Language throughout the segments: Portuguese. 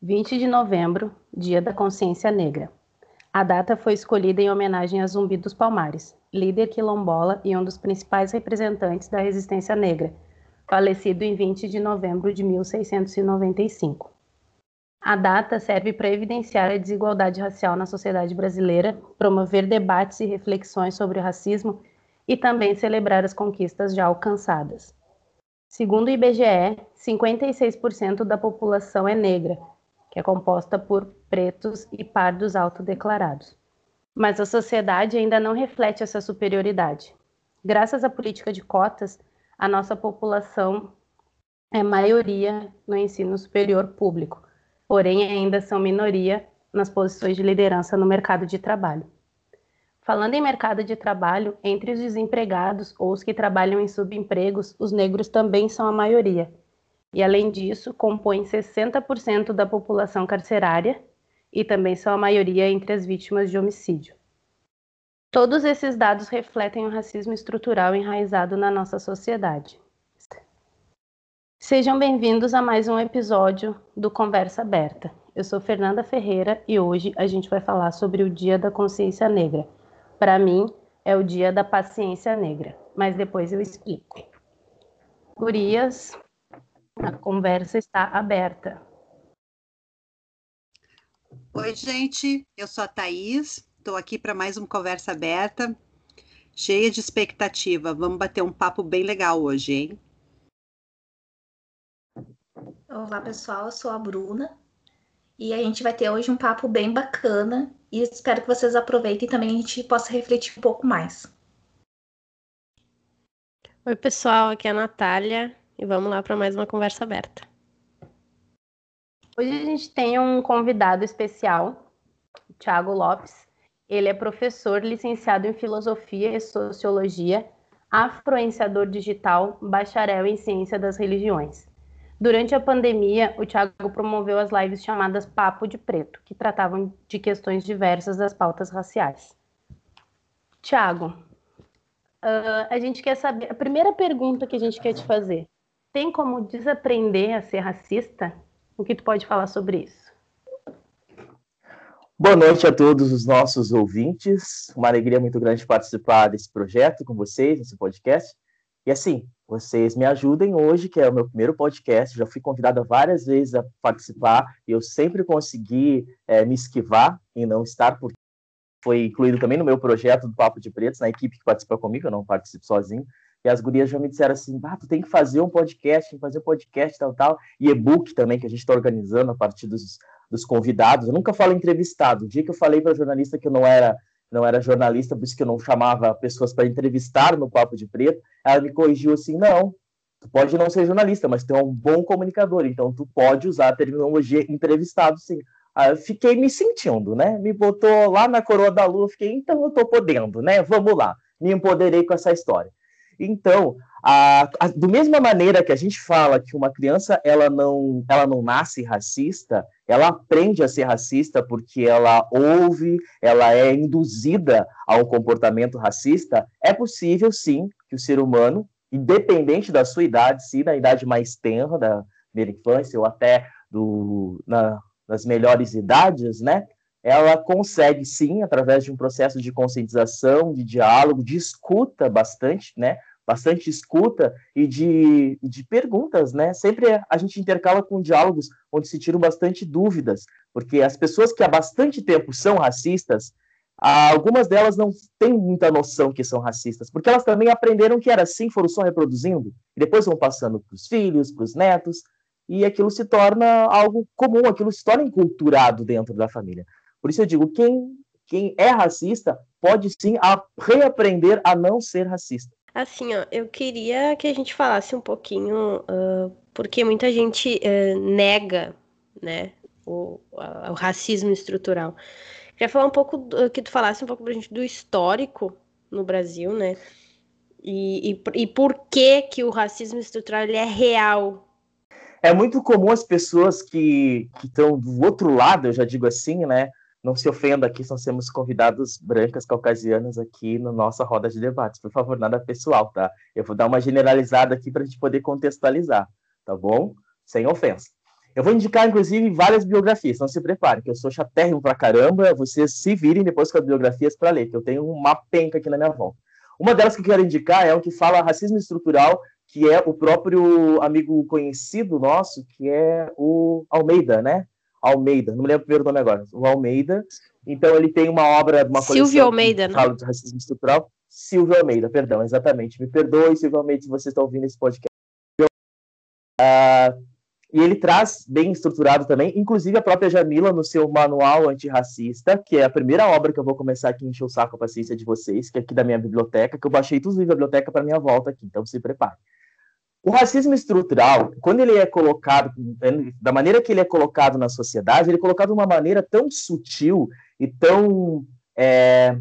20 de novembro, Dia da Consciência Negra. A data foi escolhida em homenagem a Zumbi dos Palmares, líder quilombola e um dos principais representantes da resistência negra, falecido em 20 de novembro de 1695. A data serve para evidenciar a desigualdade racial na sociedade brasileira, promover debates e reflexões sobre o racismo e também celebrar as conquistas já alcançadas. Segundo o IBGE, 56% da população é negra, que é composta por pretos e pardos autodeclarados. Mas a sociedade ainda não reflete essa superioridade. Graças à política de cotas, a nossa população é maioria no ensino superior público, porém ainda são minoria nas posições de liderança no mercado de trabalho. Falando em mercado de trabalho, entre os desempregados ou os que trabalham em subempregos, os negros também são a maioria. E, além disso, compõem 60% da população carcerária e também são a maioria entre as vítimas de homicídio. Todos esses dados refletem o racismo estrutural enraizado na nossa sociedade. Sejam bem-vindos a mais um episódio do Conversa Aberta. Eu sou Fernanda Ferreira e hoje a gente vai falar sobre o Dia da Consciência Negra para mim, é o dia da paciência negra, mas depois eu explico. Gurias, a conversa está aberta. Oi, gente, eu sou a Thaís, estou aqui para mais uma conversa aberta, cheia de expectativa. Vamos bater um papo bem legal hoje, hein? Olá, pessoal, eu sou a Bruna e a gente vai ter hoje um papo bem bacana e espero que vocês aproveitem e também a gente possa refletir um pouco mais. Oi, pessoal, aqui é a Natália e vamos lá para mais uma conversa aberta. Hoje a gente tem um convidado especial, o Thiago Lopes. Ele é professor licenciado em Filosofia e Sociologia, afluenciador digital, bacharel em Ciência das Religiões. Durante a pandemia, o Thiago promoveu as lives chamadas Papo de Preto, que tratavam de questões diversas das pautas raciais. Thiago, uh, a gente quer saber. A primeira pergunta que a gente quer te fazer: tem como desaprender a ser racista? O que tu pode falar sobre isso? Boa noite a todos os nossos ouvintes. Uma alegria muito grande participar desse projeto com vocês, nesse podcast. E assim, vocês me ajudem hoje, que é o meu primeiro podcast. Já fui convidada várias vezes a participar e eu sempre consegui é, me esquivar e não estar, porque foi incluído também no meu projeto do Papo de Pretos, na equipe que participa comigo, eu não participo sozinho. E as gurias já me disseram assim: ah, tu tem que fazer um podcast, tem que fazer um podcast, tal, tal. E e-book também, que a gente está organizando a partir dos, dos convidados. Eu nunca falo entrevistado. O dia que eu falei para jornalista que eu não era não era jornalista, por isso que eu não chamava pessoas para entrevistar no Papo de Preto, ela me corrigiu assim, não, tu pode não ser jornalista, mas tu é um bom comunicador, então tu pode usar a terminologia entrevistado, sim. Aí eu fiquei me sentindo, né? Me botou lá na coroa da lua, fiquei, então eu tô podendo, né? Vamos lá, me empoderei com essa história. Então, a, a, do mesma maneira que a gente fala que uma criança ela não, ela não nasce racista, ela aprende a ser racista porque ela ouve, ela é induzida a um comportamento racista, é possível sim que o ser humano, independente da sua idade, se na idade mais tenra da primeira infância ou até do, na, nas melhores idades, né, ela consegue sim, através de um processo de conscientização, de diálogo, de escuta bastante, né, bastante escuta e de, de perguntas, né? Sempre a gente intercala com diálogos onde se tiram bastante dúvidas, porque as pessoas que há bastante tempo são racistas, algumas delas não têm muita noção que são racistas, porque elas também aprenderam que era assim, foram só reproduzindo, e depois vão passando para os filhos, para os netos, e aquilo se torna algo comum, aquilo se torna enculturado dentro da família. Por isso eu digo, quem, quem é racista pode sim reaprender a não ser racista. Assim, ó, eu queria que a gente falasse um pouquinho, uh, porque muita gente uh, nega, né, o, o, racismo estrutural. Queria falar um pouco, do, que tu falasse um pouco pra gente do histórico no Brasil, né, e, e, e por que que o racismo estrutural ele é real. É muito comum as pessoas que estão do outro lado, eu já digo assim, né, não se ofenda aqui, nós temos convidados brancas caucasianas aqui na nossa roda de debates. Por favor, nada pessoal, tá? Eu vou dar uma generalizada aqui para a gente poder contextualizar, tá bom? Sem ofensa. Eu vou indicar, inclusive, várias biografias, então se preparem, que eu sou chatérrimo pra caramba, vocês se virem depois com as biografias para ler, que eu tenho uma penca aqui na minha volta. Uma delas que eu quero indicar é o que fala racismo estrutural, que é o próprio amigo conhecido nosso, que é o Almeida, né? Almeida, não me lembro o primeiro nome agora, o Almeida. Então ele tem uma obra, uma Silvio Almeida, que fala né? de racismo estrutural. Silvio Almeida, perdão, exatamente. Me perdoe, Silvio Almeida, se você está ouvindo esse podcast. Uh, e ele traz bem estruturado também, inclusive a própria Jamila no seu manual antirracista, que é a primeira obra que eu vou começar aqui a encher o saco a paciência de vocês, que é aqui da minha biblioteca, que eu baixei todos os livros da biblioteca para minha volta aqui, então se prepare. O racismo estrutural, quando ele é colocado, da maneira que ele é colocado na sociedade, ele é colocado de uma maneira tão sutil e tão, é,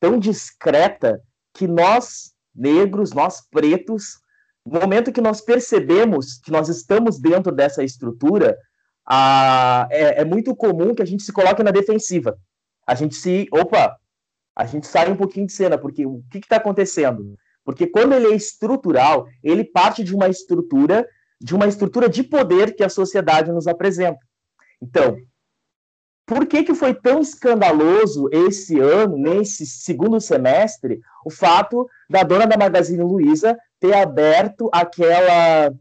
tão discreta que nós, negros, nós pretos, no momento que nós percebemos que nós estamos dentro dessa estrutura, a, é, é, muito comum que a gente se coloque na defensiva. A gente se. Opa! A gente sai um pouquinho de cena, porque o que está acontecendo? Porque quando ele é estrutural, ele parte de uma estrutura, de uma estrutura de poder que a sociedade nos apresenta. Então, por que, que foi tão escandaloso esse ano, nesse segundo semestre, o fato da dona da Magazine Luiza ter aberto aquela,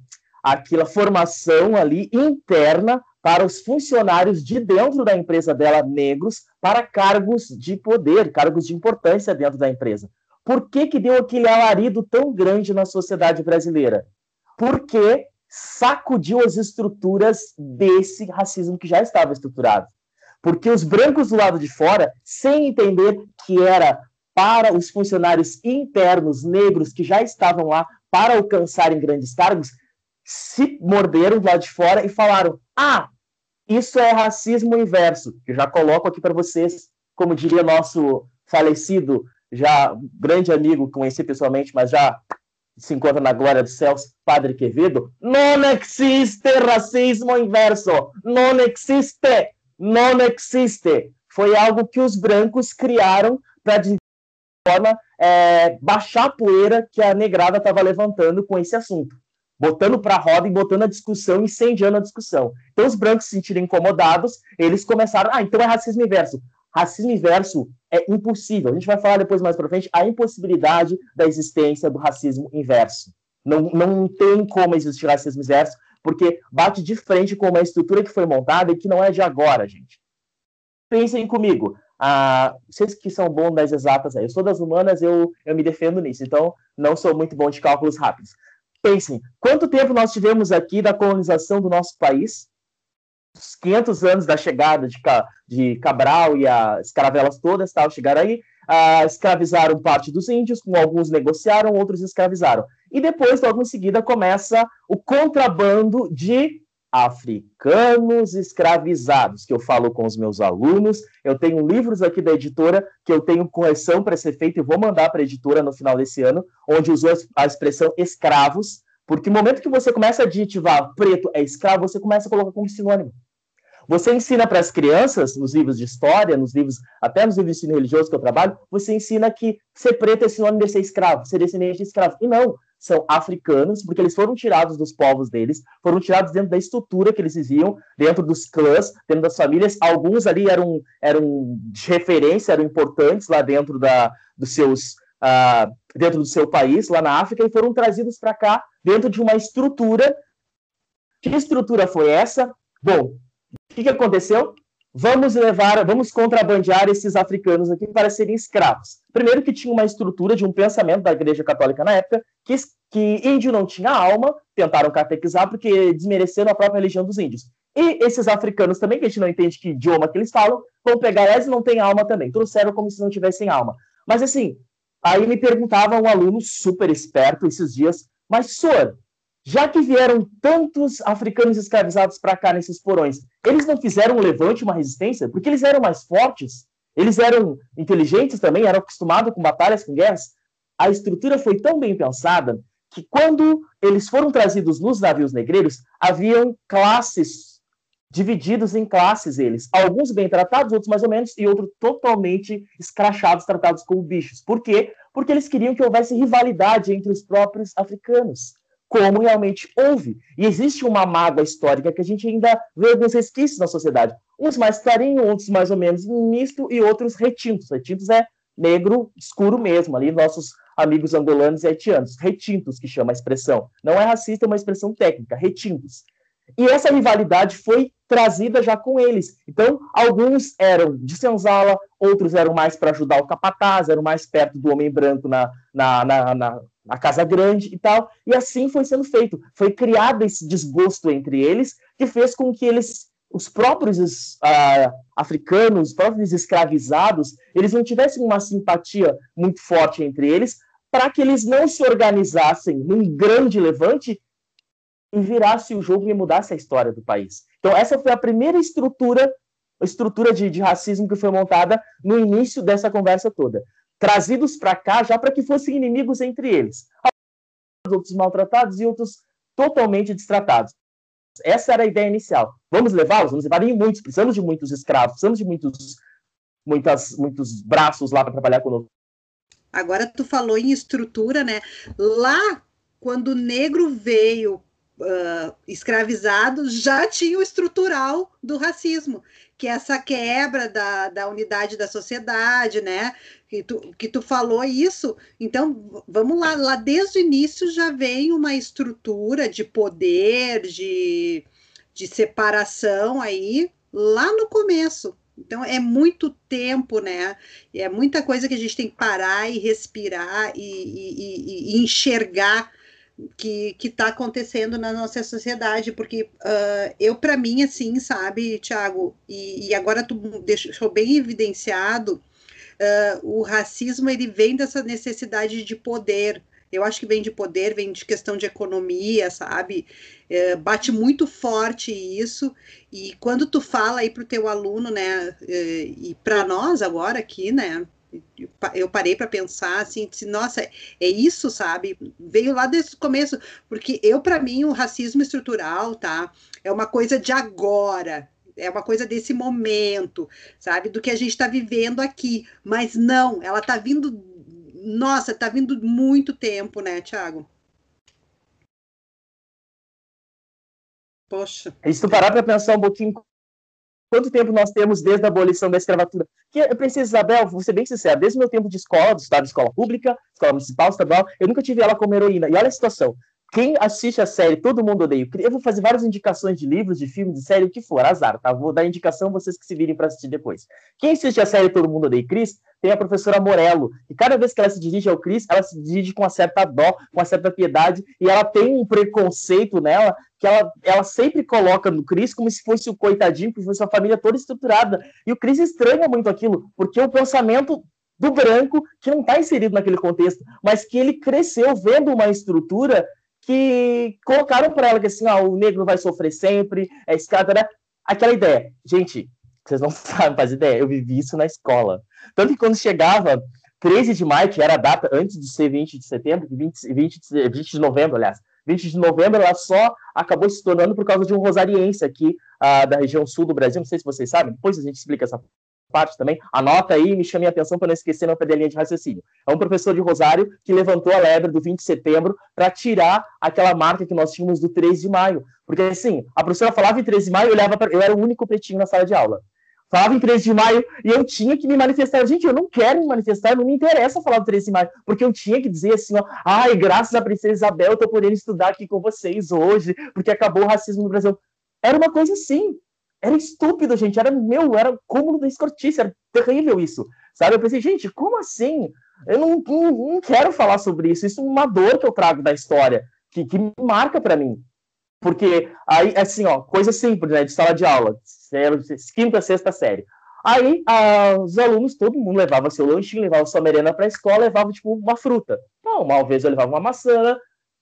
aquela formação ali interna para os funcionários de dentro da empresa dela, negros, para cargos de poder, cargos de importância dentro da empresa. Por que, que deu aquele alarido tão grande na sociedade brasileira? Porque sacudiu as estruturas desse racismo que já estava estruturado. Porque os brancos do lado de fora, sem entender que era para os funcionários internos negros que já estavam lá para alcançarem grandes cargos, se morderam do lado de fora e falaram: ah, isso é racismo inverso. Eu já coloco aqui para vocês, como diria nosso falecido, já grande amigo, conheci pessoalmente, mas já se encontra na glória dos céus, Padre Quevedo, não existe racismo inverso, não existe não existe. Foi algo que os brancos criaram para, de forma, é, baixar a poeira que a negrada estava levantando com esse assunto. Botando para a roda e botando a discussão, incendiando a discussão. Então, os brancos se sentiram incomodados, eles começaram. Ah, então é racismo inverso. Racismo inverso é impossível. A gente vai falar depois mais para frente a impossibilidade da existência do racismo inverso. Não, não tem como existir racismo inverso, porque bate de frente com uma estrutura que foi montada e que não é de agora, gente. Pensem comigo, ah, vocês que são bons das exatas, eu sou das humanas, eu, eu me defendo nisso, então não sou muito bom de cálculos rápidos. Pensem, quanto tempo nós tivemos aqui da colonização do nosso país? Os 500 anos da chegada de, de Cabral e as caravelas todas tal, chegaram aí, ah, escravizaram parte dos índios, com alguns negociaram, outros escravizaram. E depois, logo em seguida, começa o contrabando de africanos escravizados, que eu falo com os meus alunos. Eu tenho livros aqui da editora que eu tenho correção para ser feita e vou mandar para a editora no final desse ano, onde usou a expressão escravos, porque no momento que você começa a adjetivar preto é escravo, você começa a colocar como sinônimo. Você ensina para as crianças, nos livros de história, nos livros, até nos livros de ensino religioso que eu trabalho, você ensina que ser preto é sinônimo de ser escravo, ser descendente de escravo. E não, são africanos, porque eles foram tirados dos povos deles, foram tirados dentro da estrutura que eles viviam, dentro dos clãs, dentro das famílias. Alguns ali eram, eram de referência, eram importantes lá dentro da, dos seus. Uh, dentro do seu país, lá na África, e foram trazidos para cá dentro de uma estrutura. Que estrutura foi essa? Bom, o que, que aconteceu? vamos levar, vamos contrabandear esses africanos aqui para serem escravos. Primeiro que tinha uma estrutura de um pensamento da Igreja Católica na época que, que índio não tinha alma, tentaram catequizar porque desmereceram a própria religião dos índios. E esses africanos também, que a gente não entende que idioma que eles falam, vão pegar eles e não tem alma também. Trouxeram como se não tivessem alma. Mas assim, aí me perguntava um aluno super esperto esses dias, mas senhor, já que vieram tantos africanos escravizados para cá nesses porões, eles não fizeram um levante, uma resistência? Porque eles eram mais fortes, eles eram inteligentes também, eram acostumados com batalhas, com guerras. A estrutura foi tão bem pensada que quando eles foram trazidos nos navios negreiros, haviam classes, divididos em classes eles. Alguns bem tratados, outros mais ou menos, e outros totalmente escrachados, tratados como bichos. Por quê? Porque eles queriam que houvesse rivalidade entre os próprios africanos. Como realmente houve. E existe uma mágoa histórica que a gente ainda vê alguns resquícios na sociedade. Uns mais clarinho, outros mais ou menos misto e outros retintos. Retintos é negro escuro mesmo, ali nossos amigos angolanos e haitianos. Retintos, que chama a expressão. Não é racista, é uma expressão técnica, retintos. E essa rivalidade foi trazida já com eles. Então, alguns eram de senzala, outros eram mais para ajudar o capataz, eram mais perto do homem branco na, na, na, na, na Casa Grande e tal. E assim foi sendo feito. Foi criado esse desgosto entre eles, que fez com que eles, os próprios uh, africanos, os próprios escravizados, eles não tivessem uma simpatia muito forte entre eles, para que eles não se organizassem num grande levante e virasse o jogo e mudasse a história do país. Então, essa foi a primeira estrutura, estrutura de, de racismo que foi montada no início dessa conversa toda. Trazidos para cá já para que fossem inimigos entre eles. Outros maltratados e outros totalmente destratados. Essa era a ideia inicial. Vamos levá-los? Vamos levar em muitos. Precisamos de muitos escravos, precisamos de muitos, muitas, muitos braços lá para trabalhar conosco. Agora tu falou em estrutura, né? Lá, quando o negro veio uh, escravizados já tinha o estrutural do racismo, que é essa quebra da, da unidade da sociedade, né? Que tu, que tu falou isso. Então, vamos lá, lá desde o início já vem uma estrutura de poder, de, de separação aí, lá no começo. Então é muito tempo, né? É muita coisa que a gente tem que parar e respirar e, e, e, e enxergar que está acontecendo na nossa sociedade, porque uh, eu, para mim, assim, sabe, Tiago, e, e, agora tu deixou bem evidenciado, uh, o racismo, ele vem dessa necessidade de poder, eu acho que vem de poder, vem de questão de economia, sabe? É, bate muito forte isso. E quando tu fala aí para o teu aluno, né? É, e para nós agora aqui, né? Eu parei para pensar assim, disse, nossa, é isso, sabe? Veio lá desde o começo, porque eu para mim o racismo estrutural, tá? É uma coisa de agora, é uma coisa desse momento, sabe? Do que a gente está vivendo aqui, mas não, ela está vindo, nossa, está vindo muito tempo, né, Tiago? Poxa. E se tu parar para pensar um pouquinho Quanto tempo nós temos desde a abolição da escravatura? Que, Princesa Isabel, vou ser bem sincero, desde o meu tempo de escola, de estudar de escola pública, escola municipal, estadual, eu nunca tive ela como heroína. E olha a situação. Quem assiste a série Todo Mundo Odeia, eu vou fazer várias indicações de livros, de filmes, de série, o que for, azar, tá? Vou dar indicação, vocês que se virem para assistir depois. Quem assiste a série Todo Mundo Odeia Cris, tem a professora Morello, e cada vez que ela se dirige ao Cris, ela se dirige com uma certa dó, com uma certa piedade, e ela tem um preconceito nela que ela, ela sempre coloca no Cris como se fosse o coitadinho, que fosse uma família toda estruturada. E o Cris estranha muito aquilo, porque o pensamento do branco, que não está inserido naquele contexto, mas que ele cresceu vendo uma estrutura que colocaram para ela que assim, ó, o negro vai sofrer sempre, é escravo, né? aquela ideia. Gente, vocês não sabem fazer ideia, eu vivi isso na escola. Tanto que quando chegava 13 de maio, que era a data antes de ser 20 de setembro, 20, 20, 20 de novembro, aliás, 20 de novembro, ela só acabou se tornando por causa de um rosariense aqui uh, da região sul do Brasil. Não sei se vocês sabem, depois a gente explica essa parte também. Anota aí e me chame a atenção para não esquecer, não perder a linha de raciocínio. É um professor de Rosário que levantou a lebre do 20 de setembro para tirar aquela marca que nós tínhamos do 3 de maio. Porque, assim, a professora falava em 3 de maio, eu, olhava pra... eu era o único pretinho na sala de aula falava em 13 de maio e eu tinha que me manifestar. Gente, eu não quero me manifestar, não me interessa falar do 13 de maio, porque eu tinha que dizer assim, ó, ai, graças à princesa Isabel, eu tô podendo estudar aqui com vocês hoje, porque acabou o racismo no Brasil. Era uma coisa assim. Era estúpido, gente. Era meu, era cúmulo da escrotice, era terrível isso. Sabe? Eu pensei, gente, como assim? Eu não, não, não quero falar sobre isso. Isso é uma dor que eu trago da história, que, que marca para mim. Porque aí, assim, ó, coisa simples, né? De sala de aula, quinta, sexta série. Aí ah, os alunos, todo mundo levava seu lanchinho, levava sua merenda para a escola, levava tipo uma fruta. Então, uma vez eu levava uma maçã,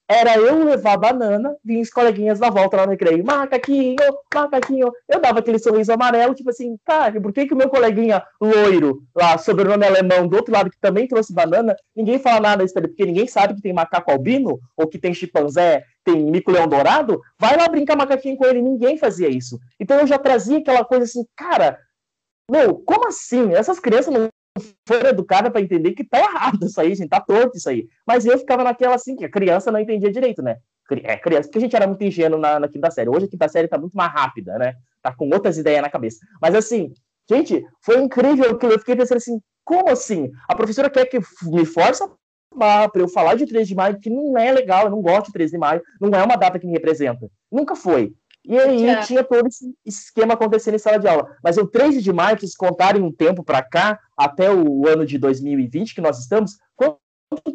era eu levar banana, vinha os coleguinhas na volta lá no recreio, macaquinho, macaquinho. Eu dava aquele sorriso amarelo, tipo assim, cara, por que, que o meu coleguinha loiro, lá, sobrenome alemão, do outro lado, que também trouxe banana, ninguém fala nada isso porque ninguém sabe que tem macaco albino, ou que tem chimpanzé, tem mico-leão dourado, vai lá brincar macaquinho com ele, ninguém fazia isso. Então eu já trazia aquela coisa assim, cara, meu, como assim? Essas crianças não foram educadas para entender que tá errado isso aí, gente, tá torto isso aí. Mas eu ficava naquela assim, que a criança não entendia direito, né? É, criança, porque a gente era muito ingênuo na, na quinta série. Hoje a quinta série tá muito mais rápida, né? Tá com outras ideias na cabeça. Mas assim, gente, foi incrível que eu fiquei pensando assim, como assim? A professora quer que me force para eu falar de 3 de maio, que não é legal, eu não gosto de 3 de maio, não é uma data que me representa. Nunca foi. E aí é. tinha todo esse esquema acontecendo em sala de aula. Mas o 3 de maio, se contarem um tempo para cá, até o ano de 2020 que nós estamos, quanto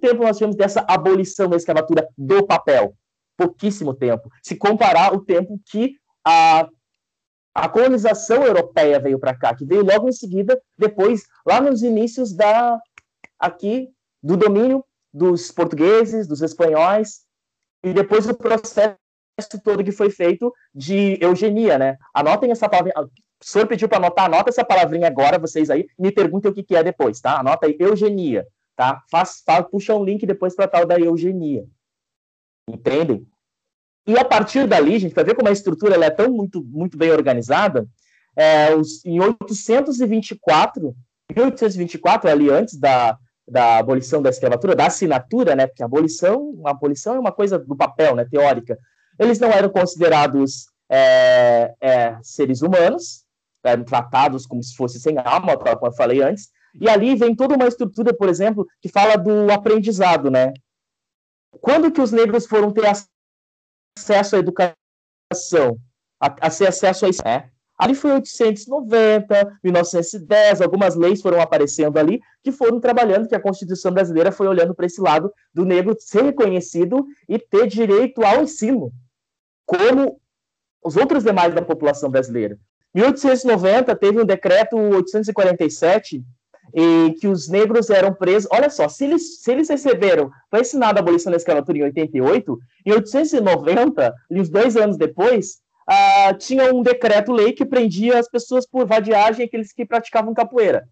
tempo nós tivemos dessa abolição da escravatura do papel? Pouquíssimo tempo. Se comparar o tempo que a, a colonização europeia veio para cá, que veio logo em seguida, depois, lá nos inícios da aqui do domínio dos portugueses, dos espanhóis, e depois o processo todo que foi feito de eugenia, né? Anotem essa palavra. O senhor pediu para anotar, anota essa palavrinha agora, vocês aí, me perguntem o que, que é depois, tá? Anota aí, eugenia, tá? Faz, faz, puxa um link depois para tal da eugenia. Entendem? E a partir dali, gente, para ver como a estrutura ela é tão muito, muito bem organizada, é, os, em 824, 1824, ali antes da, da abolição da escravatura, da assinatura, né? Porque a abolição, a abolição é uma coisa do papel, né? Teórica. Eles não eram considerados é, é, seres humanos, eram tratados como se fossem sem alma, como eu falei antes. E ali vem toda uma estrutura, por exemplo, que fala do aprendizado, né? Quando que os negros foram ter acesso à educação, a, a ter acesso a isso? É, Ali foi 890, 1910, algumas leis foram aparecendo ali que foram trabalhando, que a Constituição brasileira foi olhando para esse lado do negro ser reconhecido e ter direito ao ensino, como os outros demais da população brasileira. Em 1890 teve um decreto 847 em que os negros eram presos. Olha só, se eles, se eles receberam, foi ensinado a abolição da escravatura em 88, em 890, e uns dois anos depois, uh, tinha um decreto-lei que prendia as pessoas por vadiagem, aqueles que praticavam capoeira.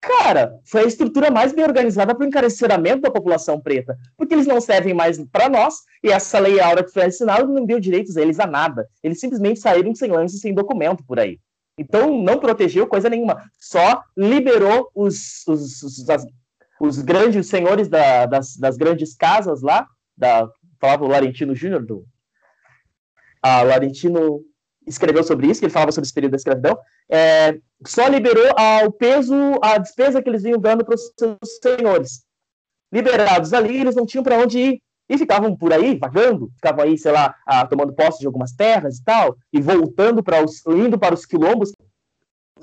Cara, foi a estrutura mais bem organizada para o encareceramento da população preta, porque eles não servem mais para nós, e essa lei Aura que foi assinada não deu direitos a eles a nada. Eles simplesmente saíram sem lance sem documento por aí. Então, não protegeu coisa nenhuma, só liberou os, os, os, as, os grandes senhores da, das, das, grandes casas lá, da, falava o Laurentino Júnior, do a Laurentino escreveu sobre isso, que ele falava sobre esse período da escravidão, é, só liberou o peso, a despesa que eles vinham dando para os seus senhores. Liberados ali, eles não tinham para onde ir. E ficavam por aí, vagando, ficavam aí, sei lá, ah, tomando posse de algumas terras e tal, e voltando para os, indo para os quilombos.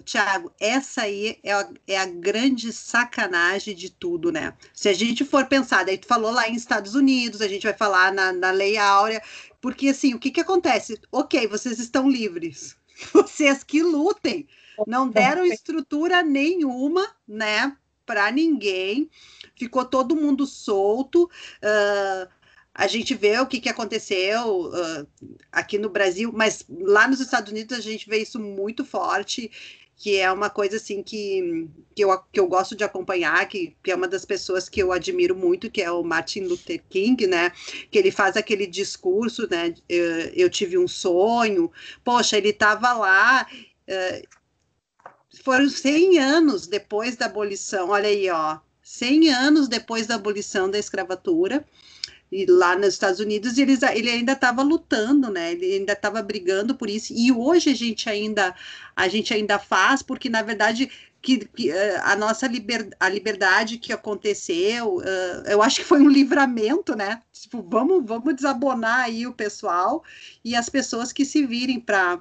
Tiago, essa aí é a, é a, grande sacanagem de tudo, né? Se a gente for pensar, daí tu falou lá em Estados Unidos, a gente vai falar na, na Lei Áurea, porque assim, o que que acontece? Ok, vocês estão livres, vocês que lutem, não deram estrutura nenhuma, né, para ninguém, ficou todo mundo solto. Uh, a gente vê o que, que aconteceu uh, aqui no Brasil, mas lá nos Estados Unidos a gente vê isso muito forte que é uma coisa assim que, que, eu, que eu gosto de acompanhar, que, que é uma das pessoas que eu admiro muito, que é o Martin Luther King, né? Que ele faz aquele discurso, né? Eu, eu tive um sonho, poxa, ele estava lá. Uh, foram 100 anos depois da abolição, olha aí, ó, 100 anos depois da abolição da escravatura, e lá nos Estados Unidos eles, ele ainda estava lutando, né? Ele ainda estava brigando por isso. E hoje a gente ainda a gente ainda faz, porque na verdade que, que uh, a nossa liber, a liberdade que aconteceu, uh, eu acho que foi um livramento, né? Tipo, vamos vamos desabonar aí o pessoal e as pessoas que se virem para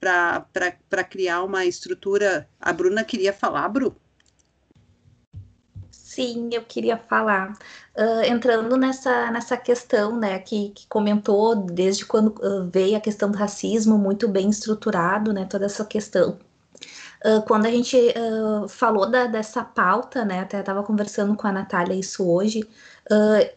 para criar uma estrutura. A Bruna queria falar, Bru? Sim, eu queria falar. Uh, entrando nessa, nessa questão, né, que, que comentou desde quando uh, veio a questão do racismo muito bem estruturado, né, toda essa questão. Uh, quando a gente falou da, dessa pauta, né, até estava conversando com a Natália isso hoje,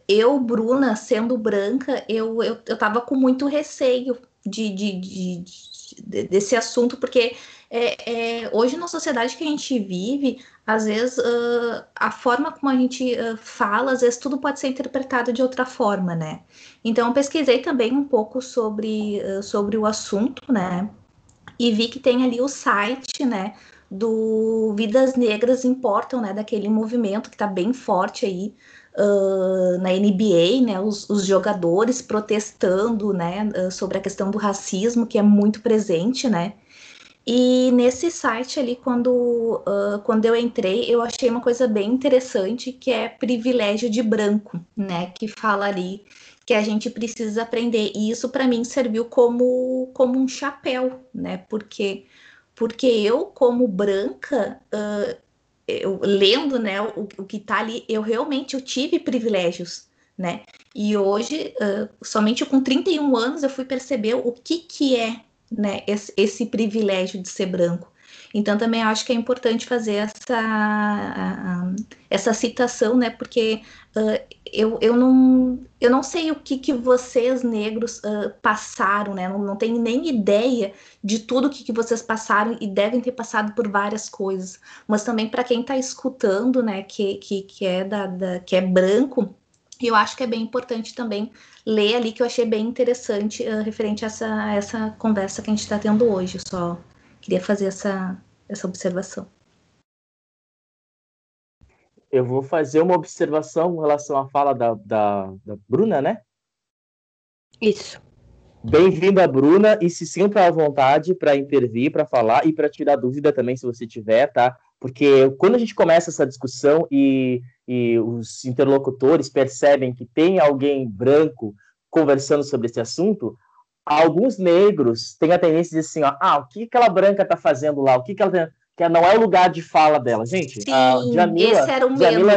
eu, Bruna, sendo branca, eu, eu, eu tava com muito receio de, de, de, de desse assunto, porque é, é, hoje na sociedade que a gente vive, às vezes uh, a forma como a gente uh, fala, às vezes tudo pode ser interpretado de outra forma, né? Então eu pesquisei também um pouco sobre, uh, sobre o assunto, né? E vi que tem ali o site, né? Do Vidas Negras Importam, né? Daquele movimento que está bem forte aí uh, na NBA, né, os, os, jogadores protestando, né, sobre a questão do racismo que é muito presente, né, e nesse site ali, quando, uh, quando eu entrei, eu achei uma coisa bem interessante, que é privilégio de branco, né? Que fala ali que a gente precisa aprender. E isso para mim serviu como, como um chapéu, né? Porque, porque eu, como branca, eu, lendo né, o, o que está ali, eu realmente eu tive privilégios, né? E hoje, uh, somente com 31 anos, eu fui perceber o que, que é né, esse, esse privilégio de ser branco. Então também acho que é importante fazer essa, essa citação, né? Porque uh, eu, eu, não, eu não sei o que, que vocês negros uh, passaram, né? Não, não tenho nem ideia de tudo que, que vocês passaram e devem ter passado por várias coisas. Mas também para quem está escutando, né? Que, que, que, é da, da, que é branco, eu acho que é bem importante também ler ali, que eu achei bem interessante uh, referente a essa, essa conversa que a gente está tendo hoje. Só queria fazer essa, essa observação. Eu vou fazer uma observação com relação à fala da, da, da Bruna, né? Isso. Bem-vinda, Bruna, e se sinta à vontade para intervir, para falar e para tirar dúvida também, se você tiver, tá? Porque quando a gente começa essa discussão e, e os interlocutores percebem que tem alguém branco conversando sobre esse assunto, alguns negros têm a tendência de dizer assim, ó, ah, o que aquela branca tá fazendo lá? O que, que ela que não é o lugar de fala dela. Gente, Sim, a Jamila, esse era o Jamila,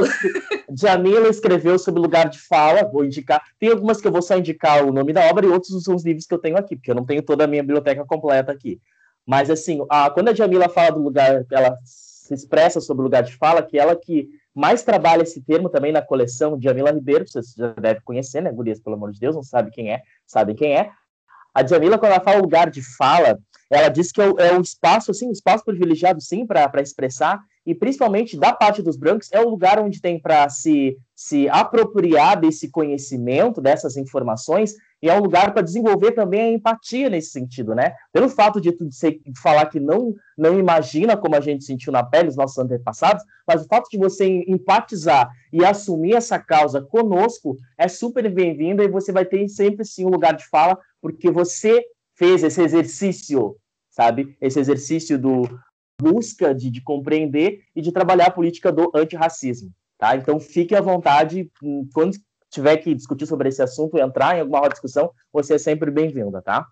Jamila escreveu sobre lugar de fala, vou indicar. Tem algumas que eu vou só indicar o nome da obra e outros são os livros que eu tenho aqui, porque eu não tenho toda a minha biblioteca completa aqui. Mas, assim, a, quando a Jamila fala do lugar, ela se expressa sobre o lugar de fala, que ela que mais trabalha esse termo também na coleção Jamila Ribeiro, vocês já devem conhecer, né, gurias, pelo amor de Deus, não sabe quem é, sabem quem é. A Jamila, quando ela fala lugar de fala, ela diz que é é espaço, assim, um espaço privilegiado, sim, para expressar, e principalmente da parte dos brancos, é o lugar onde tem para se, se apropriar desse conhecimento, dessas informações, e é um lugar para desenvolver também a empatia nesse sentido, né? Pelo fato de tu de falar que não, não imagina como a gente sentiu na pele os nossos antepassados, mas o fato de você empatizar e assumir essa causa conosco é super bem-vindo e você vai ter sempre sim um lugar de fala, porque você fez esse exercício, sabe? Esse exercício do busca de, de compreender e de trabalhar a política do antirracismo, tá? Então fique à vontade, hum, quando tiver que discutir sobre esse assunto, entrar em alguma discussão, você é sempre bem-vinda, tá?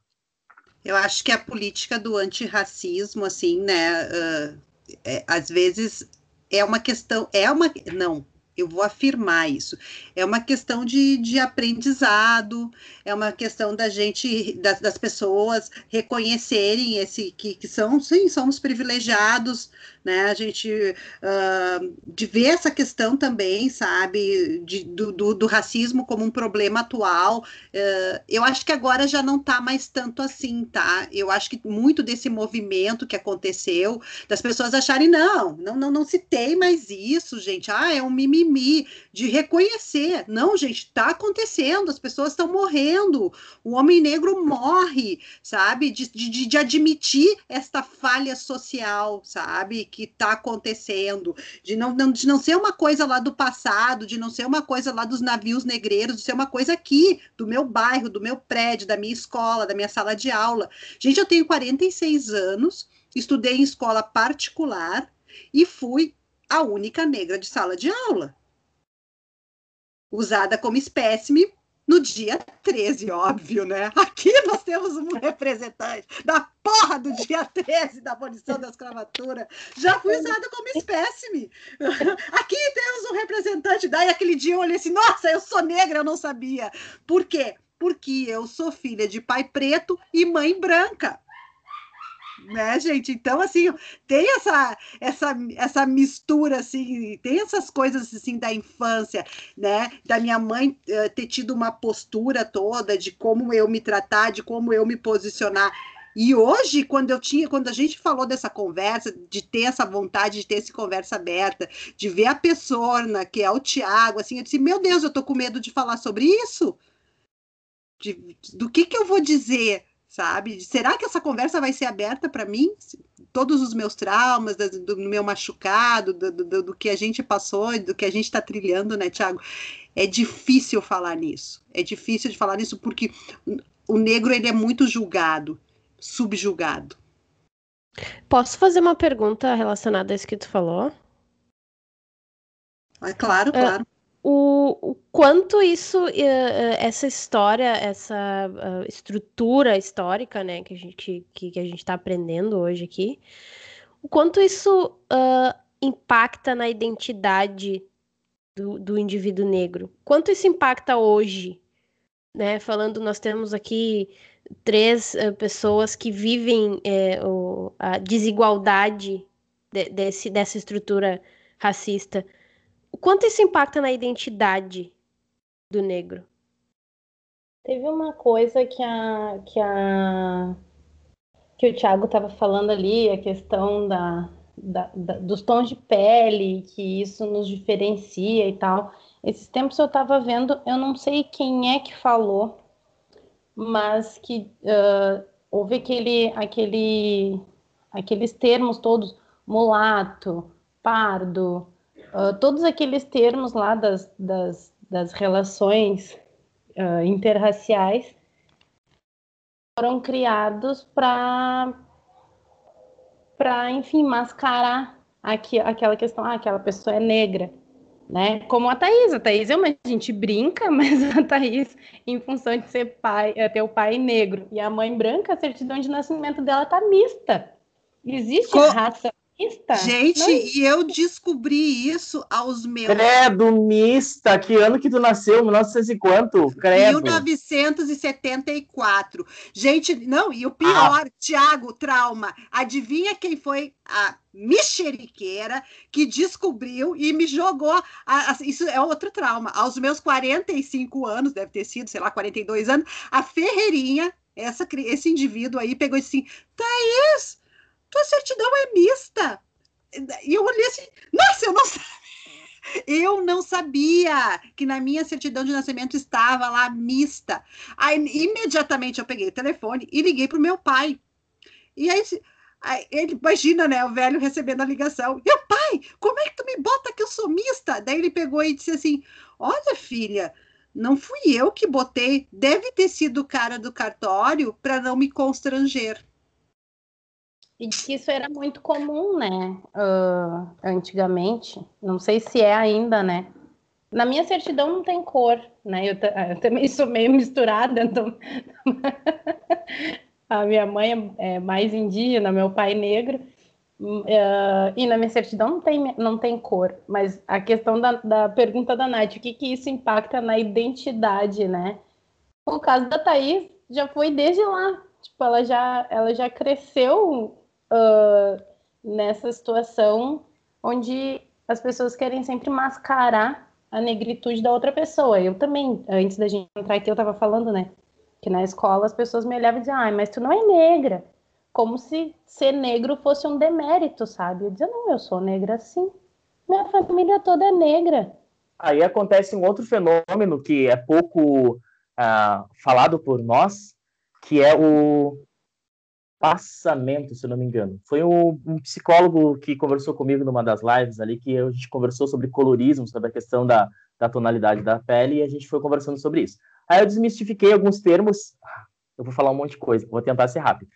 Eu acho que a política do antirracismo, assim, né, uh, é, às vezes é uma questão, é uma, não, eu vou afirmar isso. É uma questão de, de aprendizado, é uma questão da gente, das, das pessoas reconhecerem esse que, que são, sim, somos privilegiados, né? A gente uh, de ver essa questão também, sabe, de, do, do, do racismo como um problema atual. Uh, eu acho que agora já não está mais tanto assim, tá? Eu acho que muito desse movimento que aconteceu, das pessoas acharem, não, não, não, não se tem mais isso, gente. Ah, é um mimimi, de reconhecer. Não, gente, está acontecendo, as pessoas estão morrendo, o homem negro morre, sabe? De, de, de admitir esta falha social, sabe? que está acontecendo, de não, não, de não ser uma coisa lá do passado, de não ser uma coisa lá dos navios negreiros, de ser uma coisa aqui, do meu bairro, do meu prédio, da minha escola, da minha sala de aula. Gente, eu tenho 46 anos, estudei em escola particular e fui a única negra de sala de aula. Usada como espécime no dia 13, óbvio, né? Aqui nós temos um representante da porra do dia 13 da abolição da escravatura. Já fui usada como espécime. Aqui temos um representante. Daí aquele dia eu olhei assim: nossa, eu sou negra, eu não sabia. Por quê? Porque eu sou filha de pai preto e mãe branca né, gente? Então, assim, tem essa, essa, essa mistura, assim, tem essas coisas, assim, da infância, né? Da minha mãe uh, ter tido uma postura toda de como eu me tratar, de como eu me posicionar. E hoje, quando eu tinha, quando a gente falou dessa conversa, de ter essa vontade de ter essa conversa aberta, de ver a pessoa, que é o Tiago, assim, eu disse, meu Deus, eu tô com medo de falar sobre isso. De, do que que eu vou dizer, sabe? Será que essa conversa vai ser aberta para mim? Todos os meus traumas, do, meu machucado, do, do, do, que a gente passou, do que a gente está trilhando, né, Tiago? É difícil falar nisso. É difícil de falar nisso porque o negro ele é muito julgado, subjugado. Posso fazer uma pergunta relacionada a isso que tu falou? É claro, claro. Uh, o, o quanto isso, uh, essa história, essa uh, estrutura histórica, né, que a gente que, que a gente está aprendendo hoje aqui, o quanto isso uh, impacta na identidade do, do indivíduo negro? Quanto isso impacta hoje? Né, falando, nós temos aqui três pessoas que vivem é, o, a desigualdade de, desse, dessa estrutura racista. Quanto isso impacta na identidade do negro? Teve uma coisa que a que a que o Thiago estava falando ali, a questão da, da, da, dos tons de pele, que isso nos diferencia e tal. Esses tempos eu estava vendo, eu não sei quem é que falou, mas que uh, houve aquele, aquele, aqueles termos todos, mulato, pardo, uh, todos aqueles termos lá das, das, das relações uh, interraciais foram criados para, para enfim, mascarar aqui, aquela questão, ah, aquela pessoa é negra, né? Como a Thaís, a Thaís é uma gente brinca, mas a Thaís, em função de ser pai, é ter o pai negro e a mãe branca, a certidão de nascimento dela tá mista. Existe Co raça Mista? Gente, Não. e eu descobri isso aos meus. Credo, mista! Que ano que tu nasceu? 1900 e quanto? Credo. 1974. Gente, não, e o pior, ah. Tiago, trauma. Adivinha quem foi a mexeriqueira que descobriu e me jogou. A, a, isso é outro trauma. Aos meus 45 anos, deve ter sido, sei lá, 42 anos, a Ferreirinha, essa, esse indivíduo aí, pegou assim: Thaís tua certidão é mista. E eu olhei assim, nossa, eu não sabia. Eu não sabia que na minha certidão de nascimento estava lá mista. Aí, imediatamente, eu peguei o telefone e liguei para o meu pai. E aí, aí, ele imagina, né, o velho recebendo a ligação. Meu pai, como é que tu me bota que eu sou mista? Daí ele pegou e disse assim: Olha, filha, não fui eu que botei, deve ter sido o cara do cartório para não me constranger. E que isso era muito comum, né? Uh, antigamente. Não sei se é ainda, né? Na minha certidão não tem cor, né? Eu, eu também sou meio misturada, então. a minha mãe é mais indígena, meu pai é negro. Uh, e na minha certidão não tem, não tem cor, mas a questão da, da pergunta da Nath, o que, que isso impacta na identidade, né? O caso da Thaís já foi desde lá, tipo, ela já, ela já cresceu uh, nessa situação onde as pessoas querem sempre mascarar a negritude da outra pessoa. Eu também, antes da gente entrar aqui, eu estava falando, né? Que na escola as pessoas me olhavam e diziam, ai, mas tu não é negra. Como se ser negro fosse um demérito, sabe? Eu dizia, não, eu sou negra sim. Minha família toda é negra. Aí acontece um outro fenômeno que é pouco uh, falado por nós, que é o passamento, se não me engano. Foi um, um, psicólogo que conversou comigo numa das lives ali, que a gente conversou sobre colorismo, sobre a questão da, da tonalidade da pele, e a gente foi conversando sobre isso. Aí eu desmistifiquei alguns termos, eu vou falar um monte de coisa, vou tentar ser rápido.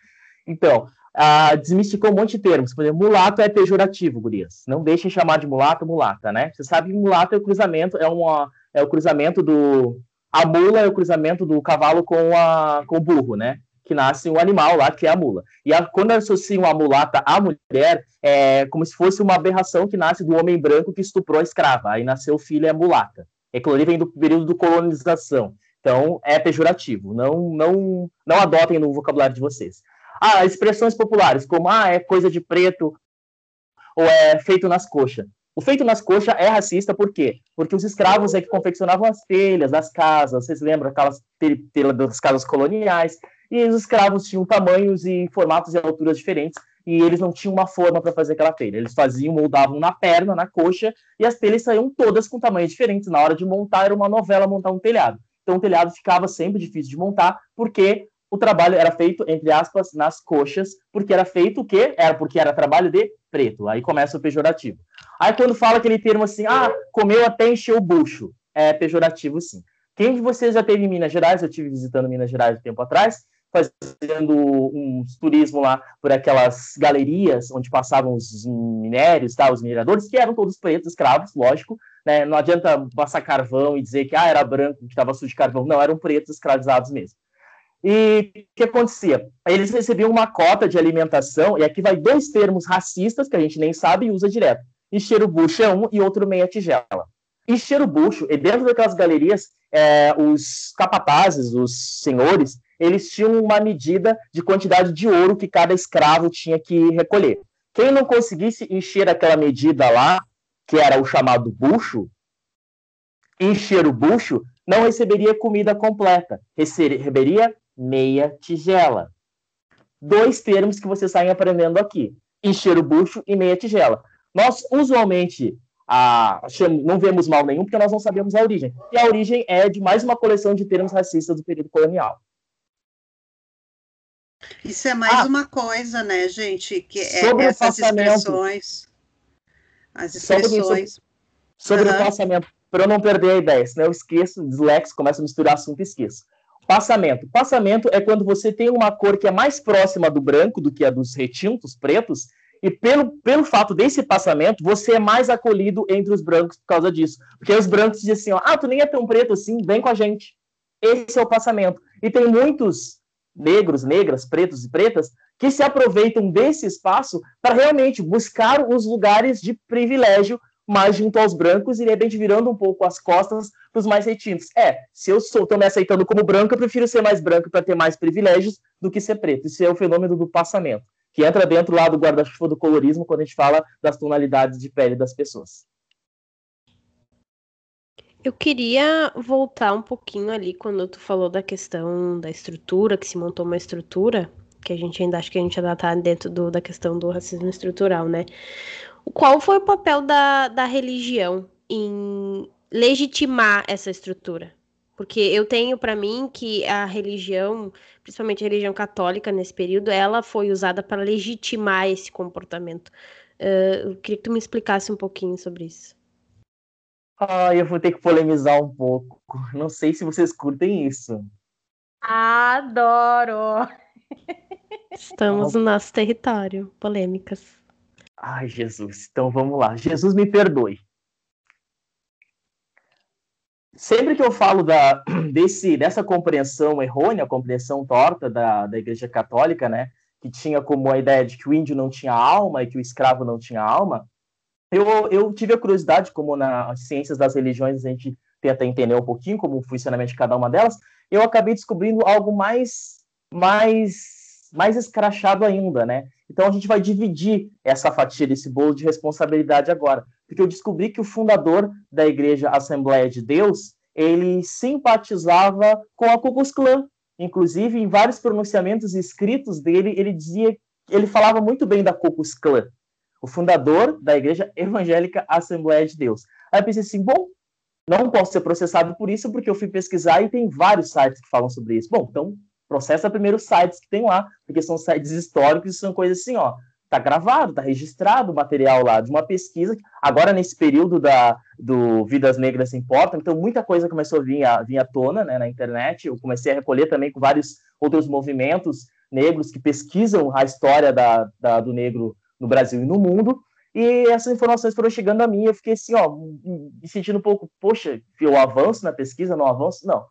Então, uh, desmistificou um monte de termos. Por exemplo, mulato é pejorativo, gurias. Não deixem chamar de mulato mulata, né? Você sabe que mulato é o cruzamento, é, uma, é o cruzamento do... A mula é o cruzamento do cavalo com, a, com o burro, né? Que nasce um animal lá, que é a mula. E a, quando associam a mulata à mulher, é como se fosse uma aberração que nasce do homem branco que estuprou a escrava. Aí nasceu o filho é mulata. É que vem do período de colonização. Então, é pejorativo. Não, não, não adotem no vocabulário de vocês. Ah, expressões populares, como ah, é coisa de preto, ou é feito nas coxas. O feito nas coxas é racista, por quê? Porque os escravos é que confeccionavam as telhas das casas, vocês lembram aquelas telhas das casas coloniais, e os escravos tinham tamanhos e formatos e alturas diferentes, e eles não tinham uma forma para fazer aquela telha. Eles faziam, moldavam na perna, na coxa, e as telhas saíam todas com tamanhos diferentes. Na hora de montar, era uma novela montar um telhado. Então o telhado ficava sempre difícil de montar, porque o trabalho era feito, entre aspas, nas coxas, porque era feito o quê? Era porque era trabalho de preto. Aí começa o pejorativo. Aí quando fala aquele termo assim, ah, comeu até encher o bucho, é pejorativo sim. Quem de vocês já teve em Minas Gerais? Eu tive visitando Minas Gerais um tempo atrás, fazendo um turismo lá por aquelas galerias onde passavam os minérios, tá, os mineradores, que eram todos pretos, escravos, lógico. Né? Não adianta passar carvão e dizer que ah, era branco, que estava sujo de carvão. Não, eram pretos escravizados mesmo. E o que acontecia? Eles recebiam uma cota de alimentação, e aqui vai dois termos racistas que a gente nem sabe e usa direto. Encher o bucho é um e outro meia tigela. Encher o bucho, e dentro daquelas galerias, é, os capatazes, os senhores, eles tinham uma medida de quantidade de ouro que cada escravo tinha que recolher. Quem não conseguisse encher aquela medida lá, que era o chamado bucho, encher o bucho, não receberia comida completa, receberia meia tigela. Dois termos que vocês saem aprendendo aqui: encher o bucho e meia tigela. Nós, usualmente, não vemos mal nenhum porque nós não sabemos a origem. E a origem é de mais uma coleção de termos racistas do período colonial. Isso é mais ah, uma coisa, né, gente? Que é essas expressões. As expressões. Sobre, sobre uhum. o passamento, para eu não perder a ideia, senão eu esqueço, dislexo, começo a misturar assunto e esqueço. Passamento. Passamento é quando você tem uma cor que é mais próxima do branco do que a dos retintos pretos, e pelo, pelo fato desse passamento, você é mais acolhido entre os brancos por causa disso. Porque os brancos dizem assim: ó, ah, tu nem é tão preto assim, vem com a gente. Esse é o passamento. E tem muitos negros, negras, pretos e pretas que se aproveitam desse espaço para realmente buscar os lugares de privilégio mais junto aos brancos e de repente virando um pouco as costas para os mais retintos. É, se eu estou me aceitando como branco, eu prefiro ser mais branco para ter mais privilégios do que ser preto. Isso é o fenômeno do passamento, que entra dentro lá do guarda-chuva do colorismo quando a gente fala das tonalidades de pele das pessoas. Eu queria voltar um pouquinho ali quando tu falou da questão da estrutura, que se montou uma estrutura, que a gente ainda acha que a gente ainda está dentro do, da questão do racismo estrutural, né? Qual foi o papel da, da religião em legitimar essa estrutura? Porque eu tenho para mim que a religião, principalmente a religião católica nesse período, ela foi usada para legitimar esse comportamento. Uh, eu queria que tu me explicasse um pouquinho sobre isso. Ah, eu vou ter que polemizar um pouco. Não sei se vocês curtem isso. Adoro! Estamos no nosso território. Polêmicas. Ai, Jesus. Então vamos lá. Jesus me perdoe. Sempre que eu falo da, desse, dessa compreensão errônea, compreensão torta da, da Igreja Católica, né, que tinha como a ideia de que o índio não tinha alma e que o escravo não tinha alma, eu, eu tive a curiosidade, como nas ciências das religiões a gente tenta entender um pouquinho como o funcionamento de cada uma delas, eu acabei descobrindo algo mais, mais, mais escrachado ainda, né? Então a gente vai dividir essa fatia desse bolo de responsabilidade agora, porque eu descobri que o fundador da Igreja Assembleia de Deus, ele simpatizava com a Ku Klux Klan. Inclusive, em vários pronunciamentos escritos dele, ele dizia, ele falava muito bem da Ku Klux Klan, o fundador da Igreja Evangélica Assembleia de Deus. Aí eu pensei assim, bom, não posso ser processado por isso, porque eu fui pesquisar e tem vários sites que falam sobre isso. Bom, então processa primeiro os sites que tem lá, porque são sites históricos e são coisas assim, ó, tá gravado, tá registrado o material lá de uma pesquisa. Agora, nesse período da, do Vidas Negras Importam, então muita coisa começou a vir, a vir à tona né, na internet. Eu comecei a recolher também com vários outros movimentos negros que pesquisam a história da, da, do negro no Brasil e no mundo. E essas informações foram chegando a mim. Eu fiquei assim, ó, me sentindo um pouco, poxa, eu avanço na pesquisa, não avanço? Não.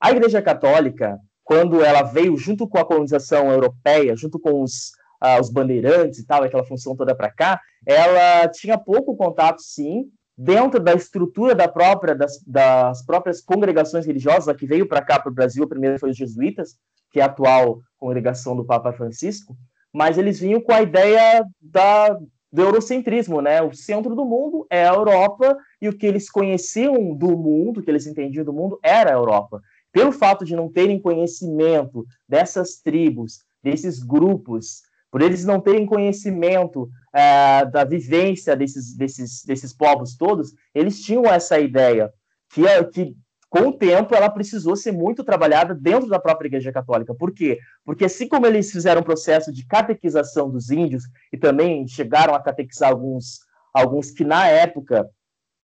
A Igreja Católica, quando ela veio junto com a colonização europeia, junto com os, uh, os bandeirantes e tal, aquela função toda para cá, ela tinha pouco contato, sim, dentro da estrutura da própria, das, das próprias congregações religiosas, a que veio para cá, para o Brasil, a primeira foi os jesuítas, que é a atual congregação do Papa Francisco, mas eles vinham com a ideia da, do eurocentrismo, né? O centro do mundo é a Europa e o que eles conheciam do mundo, o que eles entendiam do mundo, era a Europa pelo fato de não terem conhecimento dessas tribos, desses grupos, por eles não terem conhecimento é, da vivência desses, desses, desses povos todos, eles tinham essa ideia que, é, que com o tempo, ela precisou ser muito trabalhada dentro da própria Igreja Católica. Por quê? Porque assim como eles fizeram um processo de catequização dos índios e também chegaram a catequizar alguns, alguns que na época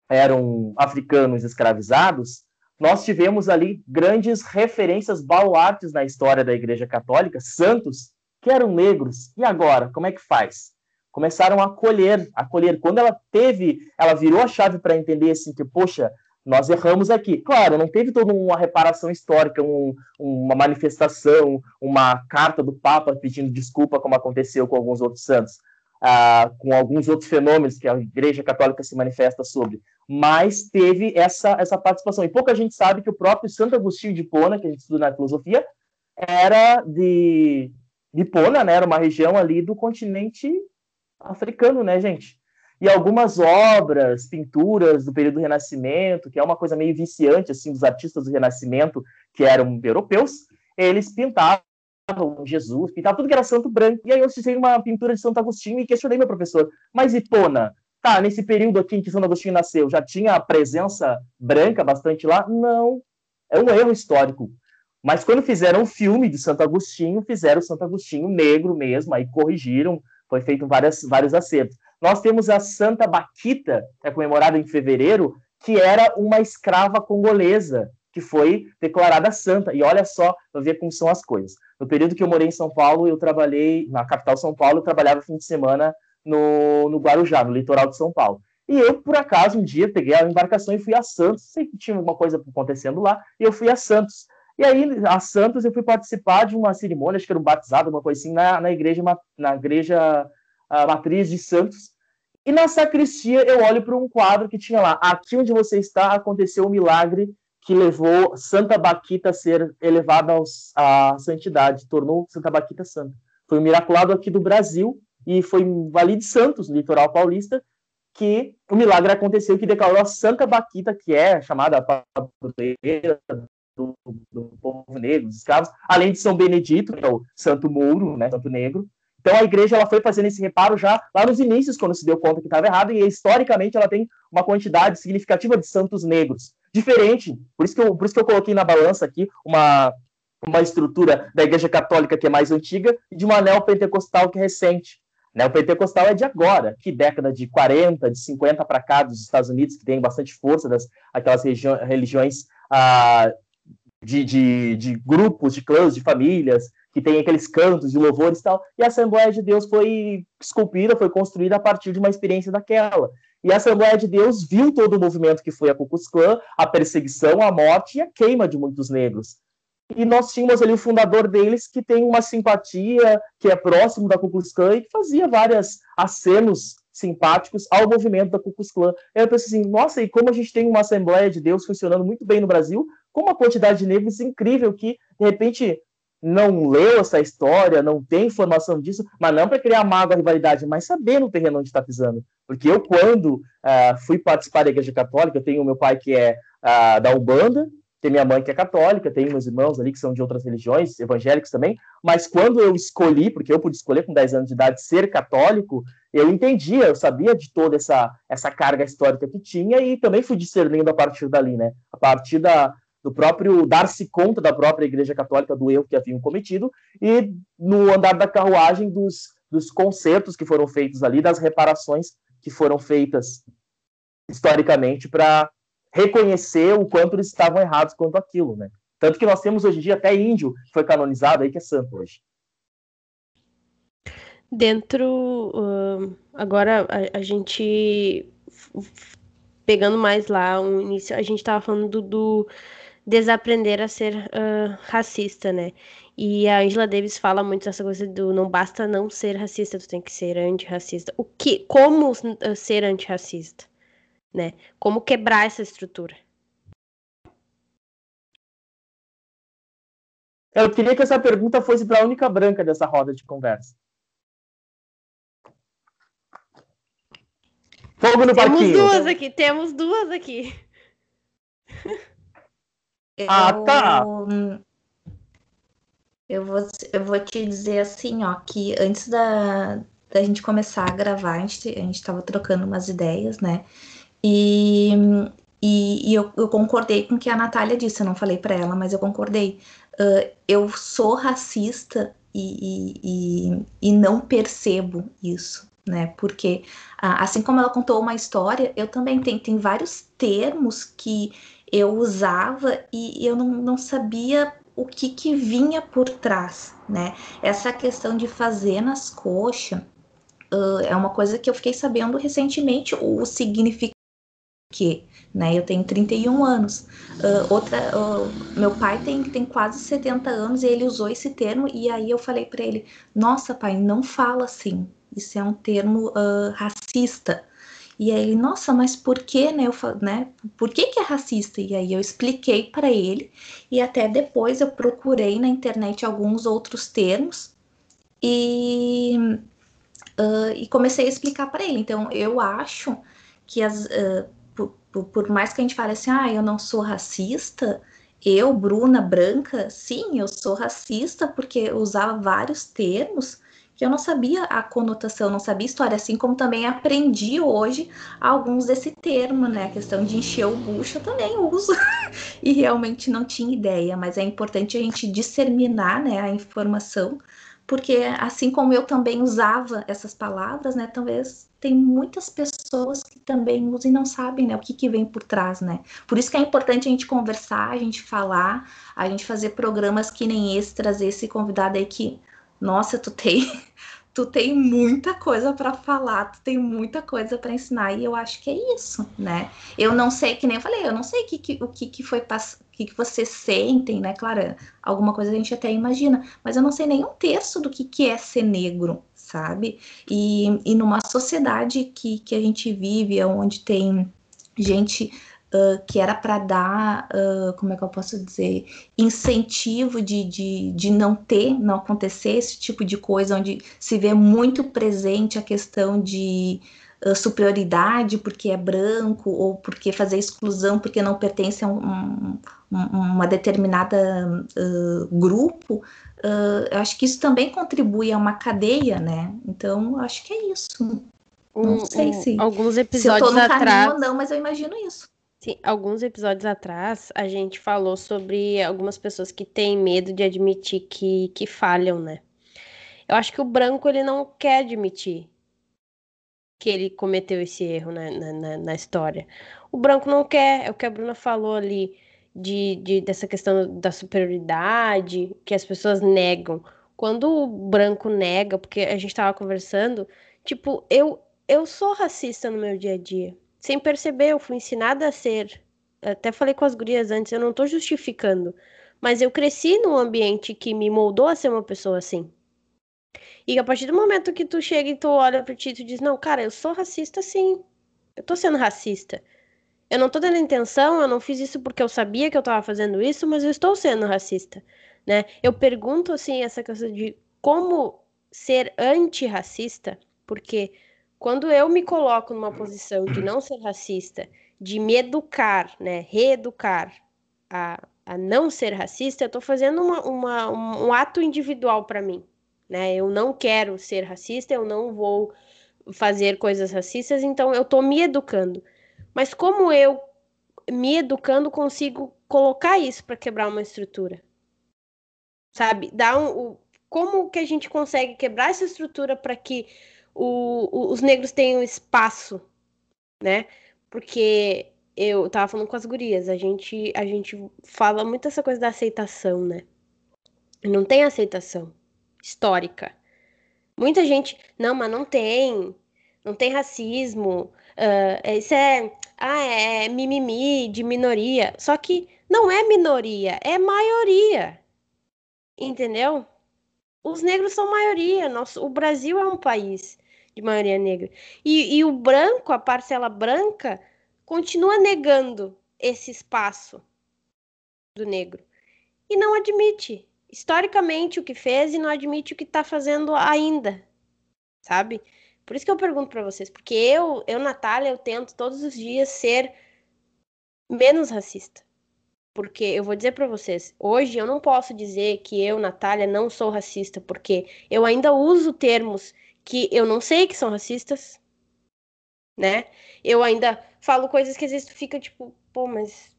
eram africanos escravizados, nós tivemos ali grandes referências baluartes na história da Igreja Católica, santos que eram negros. E agora, como é que faz? Começaram a acolher, acolher. Quando ela teve, ela virou a chave para entender assim que, poxa, nós erramos aqui. Claro, não teve toda uma reparação histórica, um, uma manifestação, uma carta do Papa pedindo desculpa, como aconteceu com alguns outros santos, ah, com alguns outros fenômenos que a Igreja Católica se manifesta sobre. Mas teve essa, essa participação. E pouca gente sabe que o próprio Santo Agostinho de Pona, que a gente estuda na filosofia, era de, de Pona, né? Era uma região ali do continente africano, né, gente? E algumas obras, pinturas do período do Renascimento, que é uma coisa meio viciante assim dos artistas do Renascimento, que eram europeus, eles pintavam Jesus, pintavam tudo que era santo branco. E aí eu assisti uma pintura de Santo Agostinho e questionei meu professor, mas Hipona, tá, nesse período aqui em que Santo Agostinho nasceu, já tinha a presença branca bastante lá? Não, é um erro histórico. Mas quando fizeram o um filme de Santo Agostinho, fizeram Santo Agostinho negro mesmo, aí corrigiram, foi feito várias, vários acertos. Nós temos a Santa Baquita, é comemorada em fevereiro, que era uma escrava congolesa, que foi declarada santa. E olha só, para ver como são as coisas. No período que eu morei em São Paulo, eu trabalhei, na capital São Paulo, eu trabalhava fim de semana no, no Guarujá, no litoral de São Paulo. E eu, por acaso, um dia peguei a embarcação e fui a Santos. Sei que tinha alguma coisa acontecendo lá, e eu fui a Santos. E aí, a Santos, eu fui participar de uma cerimônia, acho que era um batizado, uma coisa assim, na, na igreja, na igreja a matriz de Santos. E na sacristia eu olho para um quadro que tinha lá: aqui onde você está aconteceu o um milagre que levou Santa Baquita a ser elevada aos, à santidade, tornou Santa Baquita santa. Foi um miraculado aqui do Brasil e foi em Vale de Santos, no litoral paulista, que o milagre aconteceu que declarou a Santa Baquita, que é chamada padroeira do, do povo negro, dos escravos, além de São Benedito, que é o Santo Mouro, né, Santo Negro, então a igreja ela foi fazendo esse reparo já lá nos inícios, quando se deu conta que estava errado, e historicamente ela tem uma quantidade significativa de santos negros. Diferente, por isso que eu, por isso que eu coloquei na balança aqui uma, uma estrutura da igreja católica que é mais antiga e de uma neopentecostal que é recente. Neopentecostal é de agora, que década de 40, de 50 para cá dos Estados Unidos, que tem bastante força das aquelas religiões ah, de, de, de, grupos, de clãs, de famílias, que tem aqueles cantos de louvores e tal, e a Assembleia de Deus foi esculpida, foi construída a partir de uma experiência daquela. E a Assembleia de Deus viu todo o movimento que foi a Klux Klan, a perseguição, a morte e a queima de muitos negros. E nós tínhamos ali o fundador deles que tem uma simpatia, que é próximo da Klux Klan e que fazia vários acenos simpáticos ao movimento da Klux Klan. Eu pensei assim, nossa, e como a gente tem uma Assembleia de Deus funcionando muito bem no Brasil, com uma quantidade de negros incrível que, de repente, não leu essa história, não tem informação disso, mas não para criar mágoa, rivalidade, mas saber no terreno onde está pisando. Porque eu, quando uh, fui participar da Igreja Católica, eu tenho meu pai que é uh, da Umbanda, tem minha mãe que é católica, tenho meus irmãos ali que são de outras religiões, evangélicos também, mas quando eu escolhi, porque eu pude escolher com 10 anos de idade ser católico, eu entendia, eu sabia de toda essa, essa carga histórica que tinha e também fui discernindo a partir dali, né? A partir da, do próprio dar-se conta da própria Igreja Católica do erro que haviam cometido e no andar da carruagem dos, dos concertos que foram feitos ali, das reparações que foram feitas historicamente para reconhecer o quanto eles estavam errados quanto aquilo, né? Tanto que nós temos hoje em dia até índio que foi canonizado aí que é santo hoje. Dentro uh, agora a, a, gente pegando mais lá o início, a gente estava falando do, do desaprender a ser uh, racista, né? E a Angela Davis fala muito essa coisa do não basta não ser racista, tu tem que ser antirracista. O que, como ser antirracista, né? Como quebrar essa estrutura? Eu queria que essa pergunta fosse para a única branca dessa roda de conversa. Fogo no temos. Temos duas aqui, temos duas aqui. Ah, tá. Eu vou, eu vou te dizer assim, ó, que antes da, da gente começar a gravar, a gente, a gente tava trocando umas ideias, né? E E, e eu, eu, concordei com o que a Natália disse, eu não falei para ela, mas eu concordei. Uh, eu sou racista e, e, e, não percebo isso, né? Porque, assim como ela contou uma história, eu também tenho tem vários termos que eu usava e eu não, não sabia o que, que vinha por trás, né? Essa questão de fazer nas coxas uh, é uma coisa que eu fiquei sabendo recentemente o significado que, né? Eu tenho 31 anos. Uh, outra, uh, meu pai tem, tem quase 70 anos e ele usou esse termo e aí eu falei para ele: Nossa, pai, não fala assim. Isso é um termo racista. E aí ele, nossa, mas por que, né? Eu, né por que, que é racista? E aí eu expliquei para ele, e até depois eu procurei na internet alguns outros termos e, uh, e comecei a explicar para ele. Então, eu acho que as, uh, por, por, mais que a gente fale assim, ah, eu não sou racista, eu, Bruna, branca, sim, eu sou racista porque usava vários termos que eu não sabia a conotação, não sabia história, assim como também aprendi hoje alguns desse termo, né? A questão de encher o bucho eu também uso e realmente não tinha ideia, mas é importante a gente disseminar né, a informação, porque assim como eu também usava essas palavras, né? Talvez tem muitas pessoas que também usam e não sabem né, o que, que vem por trás, né? Por isso que é importante a gente conversar, a gente falar, a gente fazer programas que nem esse, trazer esse convidado aí que nossa, tu tem, tu tem muita coisa para falar, tu tem muita coisa para ensinar e eu acho que é isso, né? Eu não sei, que nem eu falei, eu não sei que, que, o que, que foi o que, que vocês sentem, né? Claro, alguma coisa a gente até imagina, mas eu não sei nem um terço do que, que é ser negro, sabe? E, e numa sociedade que, que a gente vive, onde tem gente uh, que era para dar, uh, como é que eu posso dizer, incentivo de, de, de não ter, não acontecer esse tipo de coisa, onde se vê muito presente a questão de uh, superioridade porque é branco, ou porque fazer exclusão porque não pertence a um, um, uma determinada grupo, eu acho que isso também contribui a uma cadeia, né? Então, acho que é isso. Não sei se, alguns episódios se eu tô no atrás... ou não, mas eu imagino isso. Sim, alguns episódios atrás a gente falou sobre algumas pessoas que têm medo de admitir que, que falham, né? Eu acho que o branco ele não quer admitir que ele cometeu esse erro na, na, na história. O branco não quer, é o que a Bruna falou ali, de, de, dessa questão da superioridade, que as pessoas negam. Quando o branco nega, porque a gente estava conversando, tipo, eu, eu sou racista no meu dia a dia sem perceber, eu fui ensinada a ser. Até falei com as gurias antes, eu não tô justificando. Mas eu cresci num ambiente que me moldou a ser uma pessoa assim. E a partir do momento que tu chega e tu olha pro ti e tu diz, não, cara, eu sou racista sim. Eu tô sendo racista. Eu não tô tendo intenção, eu não fiz isso porque eu sabia que eu tava fazendo isso, mas eu estou sendo racista, né? Eu pergunto, assim, essa questão de como ser antirracista, porque quando eu me coloco numa posição de não ser racista, de me educar, né, reeducar a, a não ser racista, eu estou fazendo uma, uma, um, um ato individual para mim. Né? Eu não quero ser racista, eu não vou fazer coisas racistas, então eu estou me educando. Mas como eu, me educando, consigo colocar isso para quebrar uma estrutura? Sabe? Dar um, como que a gente consegue quebrar essa estrutura para que o, o, os negros têm um espaço, né? Porque eu tava falando com as gurias, a gente, a gente fala muito essa coisa da aceitação, né? Não tem aceitação histórica. Muita gente, não, mas não tem, não tem racismo, uh, isso é, ah, é mimimi de minoria. Só que não é minoria, é maioria. Entendeu? Os negros são maioria. Nosso, o Brasil é um país de maioria negra. E, e o branco, a parcela branca, continua negando esse espaço do negro. E não admite historicamente o que fez e não admite o que está fazendo ainda, sabe? Por isso que eu pergunto para vocês, porque eu, eu, Natália, eu tento todos os dias ser menos racista. Porque eu vou dizer para vocês, hoje eu não posso dizer que eu, Natália, não sou racista, porque eu ainda uso termos que eu não sei que são racistas, né? Eu ainda falo coisas que às vezes tu fica tipo, pô, mas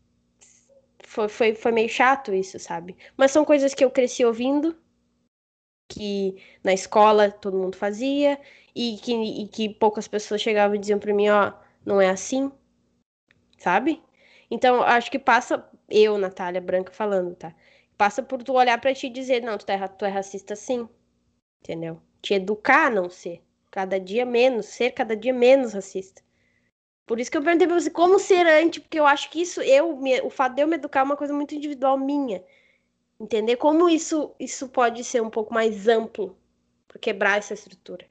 foi, foi, foi meio chato isso, sabe? Mas são coisas que eu cresci ouvindo, que na escola todo mundo fazia, e que, e que poucas pessoas chegavam e diziam para mim, ó, não é assim, sabe? Então, acho que passa, eu, Natália Branca, falando, tá? Passa por tu olhar para ti e dizer, não, tu, tá, tu é racista sim, entendeu? Te educar a não ser. Cada dia menos, ser cada dia menos racista. Por isso que eu perguntei pra você como ser anti, porque eu acho que isso, eu, o fato de eu me educar é uma coisa muito individual minha. Entender como isso, isso pode ser um pouco mais amplo para quebrar essa estrutura.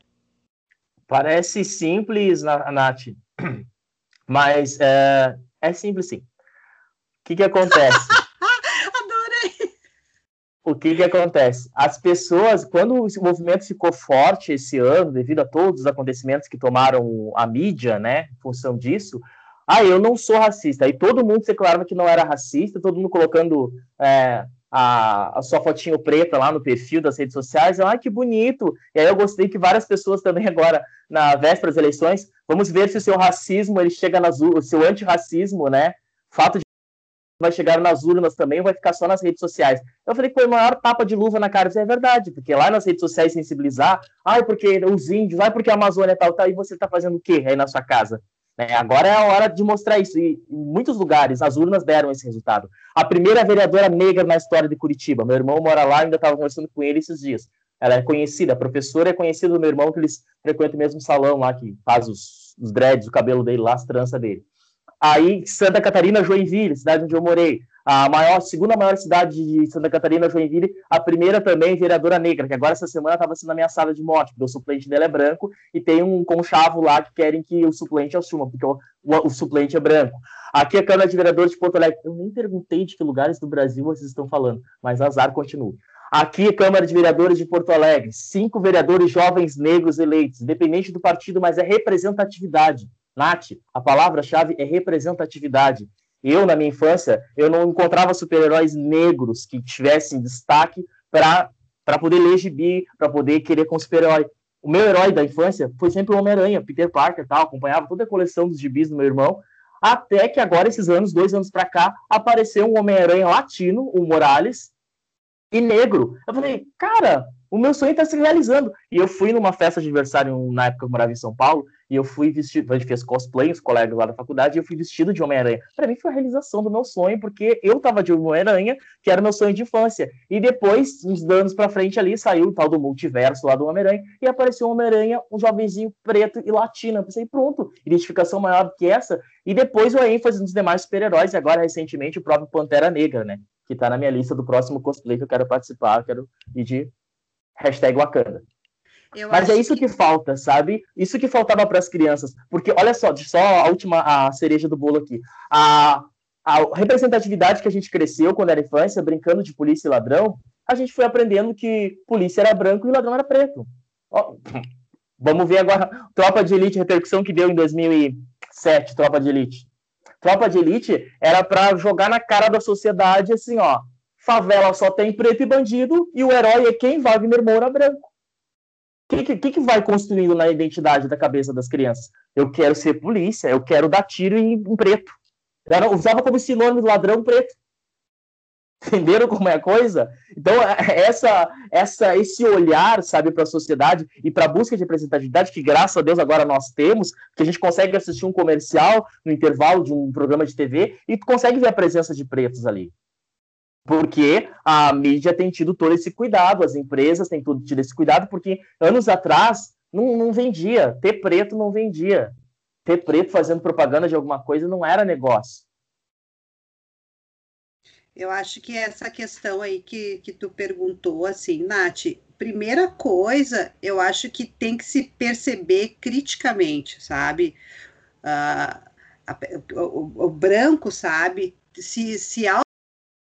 Parece simples, Nath, mas é, é simples sim. O que, que acontece? O que, que acontece? As pessoas, quando o movimento ficou forte esse ano, devido a todos os acontecimentos que tomaram a mídia, né, em função disso, ah, eu não sou racista. Aí todo mundo declarava que não era racista, todo mundo colocando é, a, a, sua fotinho preta lá no perfil das redes sociais. Ah, que bonito! E aí eu gostei que várias pessoas também agora, na véspera das eleições, vamos ver se o seu racismo ele chega nas o seu antirracismo, né? Fato de vai chegar nas urnas também vai ficar só nas redes sociais? Eu falei, foi a maior tapa de luva na cara. Isso é verdade, porque lá nas redes sociais sensibilizar, ai, porque os índios, ai, porque a Amazônia é tal, tal, e você está fazendo o quê aí na sua casa? É, agora é a hora de mostrar isso. E em muitos lugares, as urnas deram esse resultado. A primeira vereadora negra na história de Curitiba. Meu irmão mora lá, ainda estava conversando com ele esses dias. Ela é conhecida, a professora é conhecida do meu irmão, que eles frequentam o mesmo salão lá, que faz os, os dreads, o cabelo dele lá, as tranças dele. Aí, Santa Catarina, Joinville, cidade onde eu morei. A maior, segunda maior cidade de Santa Catarina, Joinville. A primeira também, vereadora negra, que agora essa semana estava sendo ameaçada de morte, porque o suplente dela é branco e tem um conchavo lá que querem que o suplente assuma, porque o, o, o suplente é branco. Aqui a Câmara de Vereadores de Porto Alegre. Eu nem perguntei de que lugares do Brasil vocês estão falando, mas azar continua. Aqui, Câmara de Vereadores de Porto Alegre, cinco vereadores jovens negros eleitos, independente do partido, mas é representatividade. Nath, a palavra-chave é representatividade. Eu, na minha infância, eu não encontrava super-heróis negros que tivessem destaque para poder ler gibi, para poder querer com super-herói. O meu herói da infância foi sempre o Homem-Aranha, Peter Parker, tal, acompanhava toda a coleção dos gibis do meu irmão, até que agora, esses anos, dois anos para cá, apareceu um Homem-Aranha latino, o Morales, e negro. Eu falei, cara, o meu sonho está se realizando. E eu fui numa festa de aniversário na época que eu morava em São Paulo, e eu fui vestido, a gente fez cosplay, os colegas lá da faculdade, e eu fui vestido de Homem-Aranha. Para mim foi a realização do meu sonho, porque eu tava de Homem-Aranha, que era meu sonho de infância. E depois, uns anos para frente ali, saiu o tal do multiverso lá do Homem-Aranha, e apareceu o Homem-Aranha, um jovenzinho preto e latino. Eu pensei, pronto, identificação maior do que essa. E depois o ênfase nos demais super-heróis, e agora recentemente o próprio Pantera Negra, né? Que tá na minha lista do próximo cosplay que eu quero participar, eu quero ir de hashtag Wakanda. Eu Mas é isso que... que... falta, sabe? Isso que faltava para as crianças. Porque, olha só, só a última a cereja do bolo aqui. A, a representatividade que a gente cresceu quando era infância, brincando de polícia e ladrão, a gente foi aprendendo que polícia era branco e ladrão era preto. Ó, vamos ver agora Tropa de Elite, repercussão que deu em 2007, Tropa de Elite. Tropa de Elite era para jogar na cara da sociedade assim, ó, favela só tem preto e bandido e o herói é quem? Wagner Moura branco. Que, que, que, vai construindo na identidade da cabeça das crianças? Eu quero ser polícia, eu quero dar tiro em, em preto. Eu usava como sinônimo de ladrão preto. Entenderam como é a coisa? Então, é, essa, essa, esse olhar, sabe, para a sociedade e para a busca de representatividade, que graças a Deus agora nós temos, que a gente consegue assistir um comercial no intervalo de um programa de TV e consegue ver a presença de pretos ali porque a mídia tem tido todo esse cuidado, as empresas têm tudo tido esse cuidado, porque anos atrás não, não vendia, ter preto não vendia. Ter preto fazendo propaganda de alguma coisa não era negócio. Eu acho que essa questão aí que, que tu perguntou, assim, Nath, primeira coisa, eu acho que tem que se perceber criticamente, sabe? Uh, a, o, o, branco, sabe? Se, se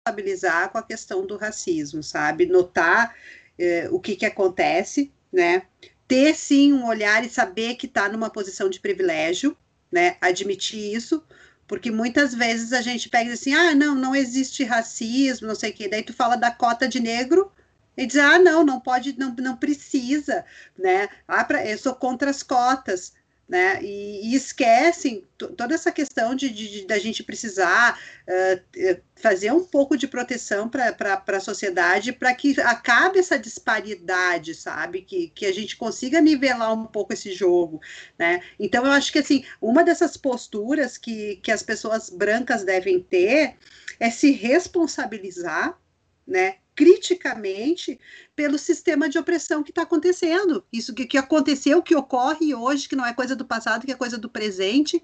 responsabilizar com a questão do racismo, sabe? Notar eh, o que, que acontece, né? Ter sim um olhar e saber que está numa posição de privilégio, né? Admitir isso, porque muitas vezes a gente pega assim, ah, não, não existe racismo, não sei o quê. Daí tu fala da cota de negro e diz, ah, não, não pode, não, não precisa, né? Ah, pra, eu sou contra as cotas. Né? E, e esquecem toda essa questão de, da gente precisar uh, fazer um pouco de proteção para a sociedade para que acabe essa disparidade, sabe? Que, que a gente consiga nivelar um pouco esse jogo, né? Então eu acho que assim, uma dessas posturas que, que as pessoas brancas devem ter é se responsabilizar, né? Criticamente pelo sistema de opressão que está acontecendo. Isso que, que aconteceu, que ocorre hoje, que não é coisa do passado, que é coisa do presente.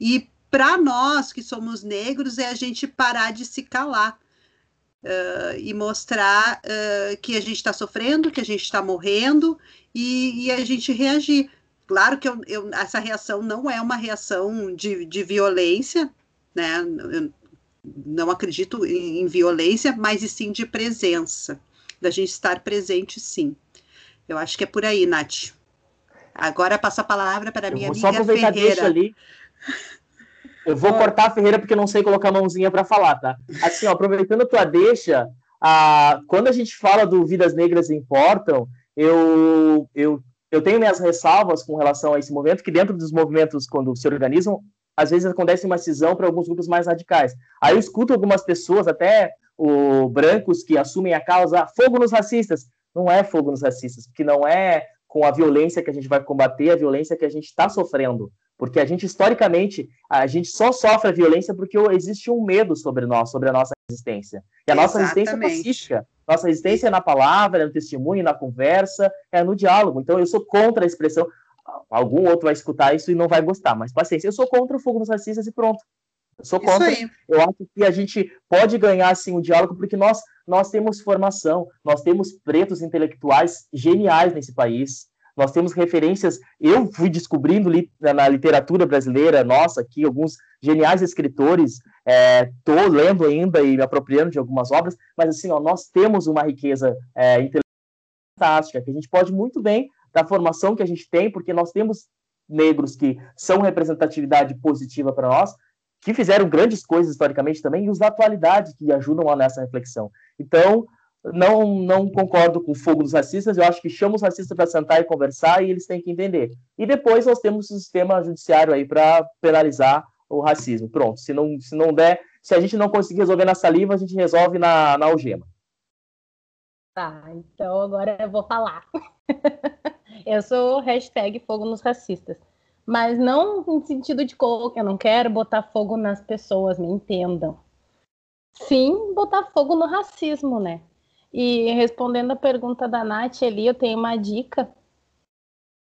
E para nós que somos negros, é a gente parar de se calar. Uh, e mostrar uh, que a gente está sofrendo, que a gente está morrendo e, e, a gente reagir. Claro que eu, eu, essa reação não é uma reação de, de violência, né? Eu, não acredito em, em violência, mas e sim de presença, da gente estar presente, sim. Eu acho que é por aí, Nath. Agora passo a palavra para a minha amiga Ferreira. Ali. Eu vou cortar a Ferreira porque eu não sei colocar a mãozinha para falar, tá? Assim, ó, aproveitando a tua deixa, a, quando a gente fala do Vidas Negras Importam, eu, eu, eu tenho minhas ressalvas com relação a esse movimento, que dentro dos movimentos, quando se organizam, às vezes acontece uma cisão para alguns grupos mais radicais. Aí eu escuto algumas pessoas, até o, brancos, que assumem a causa fogo nos racistas. Não é fogo nos racistas, porque não é com a violência que a gente vai combater a violência que a gente está sofrendo. Porque a gente, historicamente, a gente só sofre a violência porque existe um medo sobre nós, sobre a nossa resistência. E a nossa resistência é pacífica. Nossa resistência é na palavra, é no testemunho, na conversa, é no diálogo. Então, eu sou contra a expressão algum outro vai escutar isso e não vai gostar, mas paciência. Eu sou contra o fogo nos racistas e pronto. Eu sou contra. Eu acho que a gente pode ganhar assim o um diálogo porque nós nós temos formação, nós temos pretos intelectuais geniais nesse país. Nós temos referências. Eu fui descobrindo li, na literatura brasileira, nossa, aqui alguns geniais escritores. Estou é, lendo ainda e me apropriando de algumas obras, mas assim, ó, nós temos uma riqueza é, intelectual fantástica que a gente pode muito bem da formação que a gente tem, porque nós temos negros que são representatividade positiva para nós, que fizeram grandes coisas historicamente também, e os da atualidade que ajudam a nessa reflexão. Então, não, não concordo com o fogo dos racistas, eu acho que chama os racistas para sentar e conversar e eles têm que entender. E depois nós temos o sistema judiciário aí para penalizar o racismo. Pronto, se não, se não der, se a gente não conseguir resolver na saliva, a gente resolve na, na algema. Tá, então agora eu vou falar. Eu sou hashtag fogo nos racistas. Mas não no sentido de colocar, eu não quero botar fogo nas pessoas, me entendam. Sim, botar fogo no racismo, né? E respondendo a pergunta da Nath ali, eu tenho uma dica.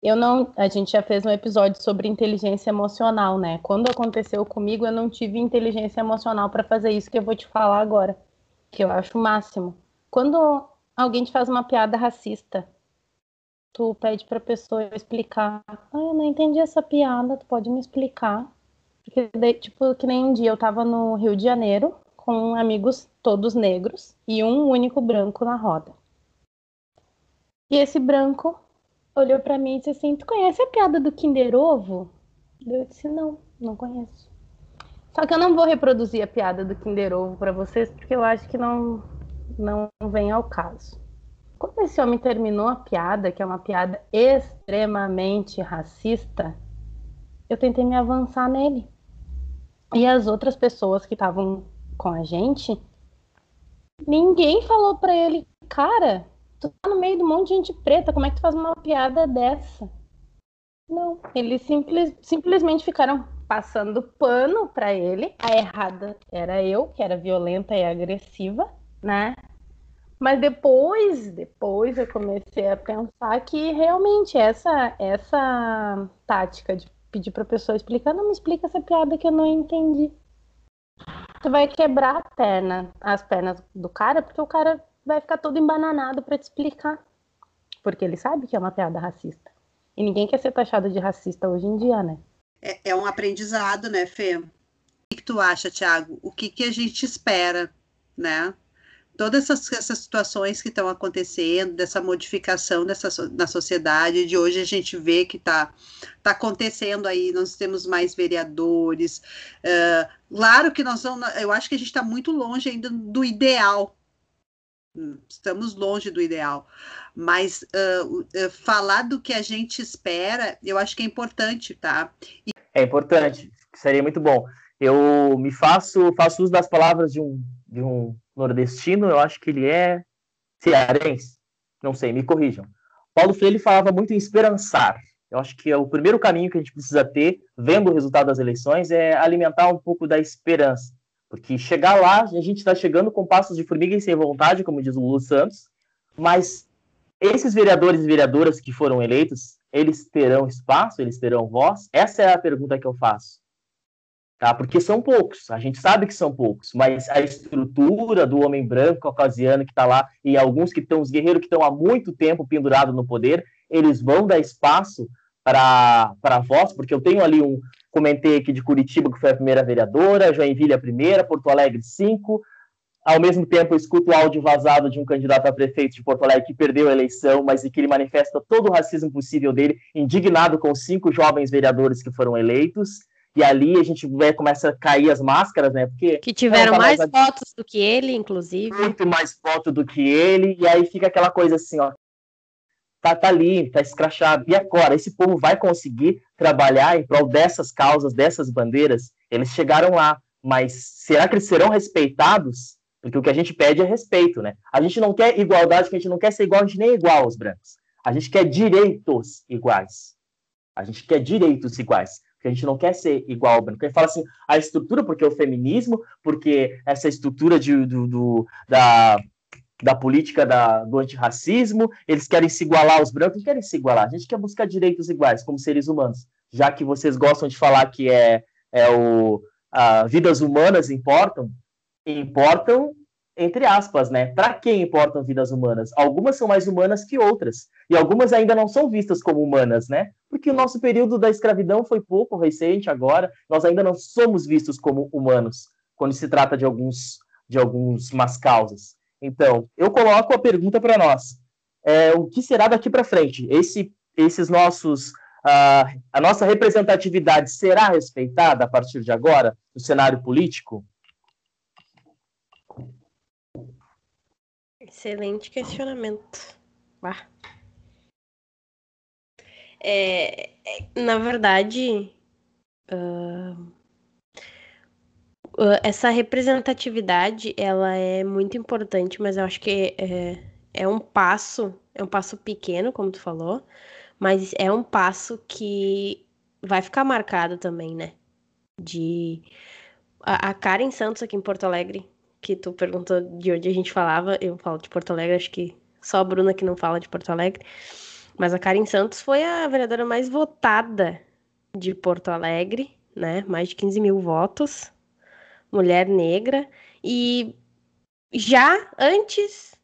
Eu não, a gente já fez um episódio sobre inteligência emocional, né? Quando aconteceu comigo, eu não tive inteligência emocional para fazer isso que eu vou te falar agora, que eu acho o máximo. Quando alguém te faz uma piada racista, tu pede pra pessoa explicar. Ah, eu não entendi essa piada, tu pode me explicar? Porque, tipo, que nem um dia eu tava no Rio de Janeiro com amigos todos negros e um único branco na roda. E esse branco olhou para mim e disse assim: Tu conhece a piada do Kinder Ovo? Eu disse: Não, não conheço. Só que eu não vou reproduzir a piada do Kinder Ovo para vocês, porque eu acho que não, não vem ao caso. Quando esse homem terminou a piada, que é uma piada extremamente racista, eu tentei me avançar nele. E as outras pessoas que estavam com a gente, ninguém falou para ele, cara, tu tá no meio de um monte de gente preta, como é que tu faz uma piada dessa? Não, eles simples, simplesmente ficaram passando pano para ele. A errada era eu, que era violenta e agressiva, né? Mas depois, depois eu comecei a pensar que realmente essa essa tática de pedir para a pessoa explicar, não me explica essa piada que eu não entendi. Tu vai quebrar a perna, as pernas do cara, porque o cara vai ficar todo embananado para te explicar. Porque ele sabe que é uma piada racista. E ninguém quer ser taxado de racista hoje em dia, né? É, é um aprendizado, né, Fê? O que, que tu acha, Thiago? O que, que a gente espera, né? Todas essas, essas situações que estão acontecendo, dessa modificação dessa, na sociedade, de hoje a gente vê que está tá acontecendo aí, nós temos mais vereadores. Uh, claro que nós vamos, eu acho que a gente está muito longe ainda do ideal, Hum, estamos longe do ideal. Mas uh, uh, falar do que a gente espera, eu acho que é importante, tá? E... É importante, seria muito bom. Eu me faço, faço uso das palavras de um, de um nordestino, eu acho que ele é cearense, não sei, me corrijam. Paulo Freire falava muito em esperançar. Eu acho que é o primeiro caminho que a gente precisa ter, vendo o resultado das eleições, é alimentar um pouco da esperança. Porque chegar lá, a gente está chegando com passos de formiga e sem vontade, como diz o Lulu Santos, mas esses vereadores e vereadoras que foram eleitos, eles terão espaço, eles terão voz? Essa é a pergunta que eu faço. Tá? Porque são poucos, a gente sabe que são poucos, mas a estrutura do homem branco caucasiano que está lá e alguns que estão, os guerreiros que estão há muito tempo pendurados no poder, eles vão dar espaço para a voz, porque eu tenho ali um, comentei aqui de Curitiba, que foi a primeira vereadora, Joinville a primeira, Porto Alegre cinco, ao mesmo tempo eu escuto o áudio vazado de um candidato a prefeito de Porto Alegre que perdeu a eleição, mas e que ele manifesta todo o racismo possível dele, indignado com cinco jovens vereadores que foram eleitos, e ali a gente vê, começa a cair as máscaras, né? Porque que tiveram mais fotos do que ele, inclusive. Muito mais fotos do que ele, e aí fica aquela coisa assim, ó, tá, tá ali, tá escrachado. E agora, esse povo vai conseguir trabalhar em prol dessas causas, dessas bandeiras? Eles chegaram lá, mas será que eles serão respeitados? Porque o que a gente pede é respeito, né? A gente não quer igualdade, porque a gente não quer ser igual, a gente nem é igual aos brancos. A gente quer direitos iguais. A gente quer direitos iguais. Porque a gente não quer ser igual ao branco. Ele fala assim, a estrutura, porque o feminismo, porque essa estrutura de, do, do da, da política da, do antirracismo, eles querem se igualar aos brancos, não querem se igualar, a gente quer buscar direitos iguais como seres humanos, já que vocês gostam de falar que é, é o, a, vidas humanas importam, importam entre aspas, né? Para quem importam vidas humanas? Algumas são mais humanas que outras, e algumas ainda não são vistas como humanas, né? Porque o nosso período da escravidão foi pouco recente agora, nós ainda não somos vistos como humanos quando se trata de alguns de algumas causas. Então, eu coloco a pergunta para nós: é, o que será daqui para frente? Esse, esses nossos, uh, a nossa representatividade será respeitada a partir de agora no cenário político? Excelente questionamento. Ah. É, na verdade, uh, essa representatividade ela é muito importante, mas eu acho que é, é um passo, é um passo pequeno, como tu falou, mas é um passo que vai ficar marcado também, né? De a, a Karen Santos aqui em Porto Alegre, que tu perguntou de onde a gente falava, eu falo de Porto Alegre, acho que só a Bruna que não fala de Porto Alegre. Mas a Karen Santos foi a vereadora mais votada de Porto Alegre, né? Mais de 15 mil votos mulher negra, e já antes,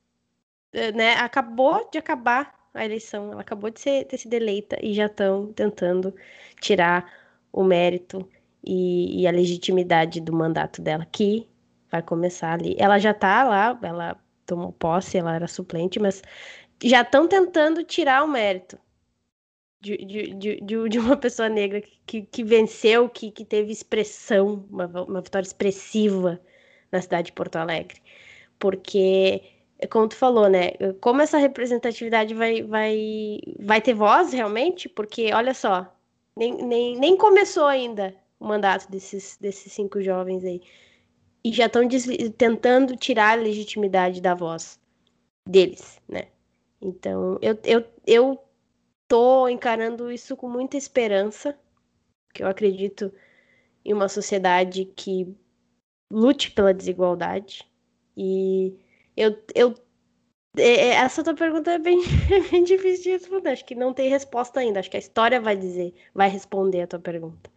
eh, né, acabou de acabar a eleição, ela acabou de ser, ter sido eleita e já estão tentando tirar o mérito e, e, a legitimidade do mandato dela, que vai começar ali. Ela já tá lá, ela tomou posse, ela era suplente, mas já estão tentando tirar o mérito de, de, de, de, uma pessoa negra que, que venceu, que, que teve expressão, uma, uma vitória expressiva na cidade de Porto Alegre. Porque, como tu falou, né? Como essa representatividade vai, vai, vai ter voz realmente? Porque, olha só, nem, nem, nem começou ainda o mandato desses, desses cinco jovens aí. E já estão tentando tirar a legitimidade da voz deles, né? Então, eu, eu, eu tô encarando isso com muita esperança, que eu acredito em uma sociedade que lute pela desigualdade. E eu, eu é, é, essa tua pergunta é bem, é bem difícil de responder. Acho que não tem resposta ainda. Acho que a história vai dizer, vai responder a tua pergunta.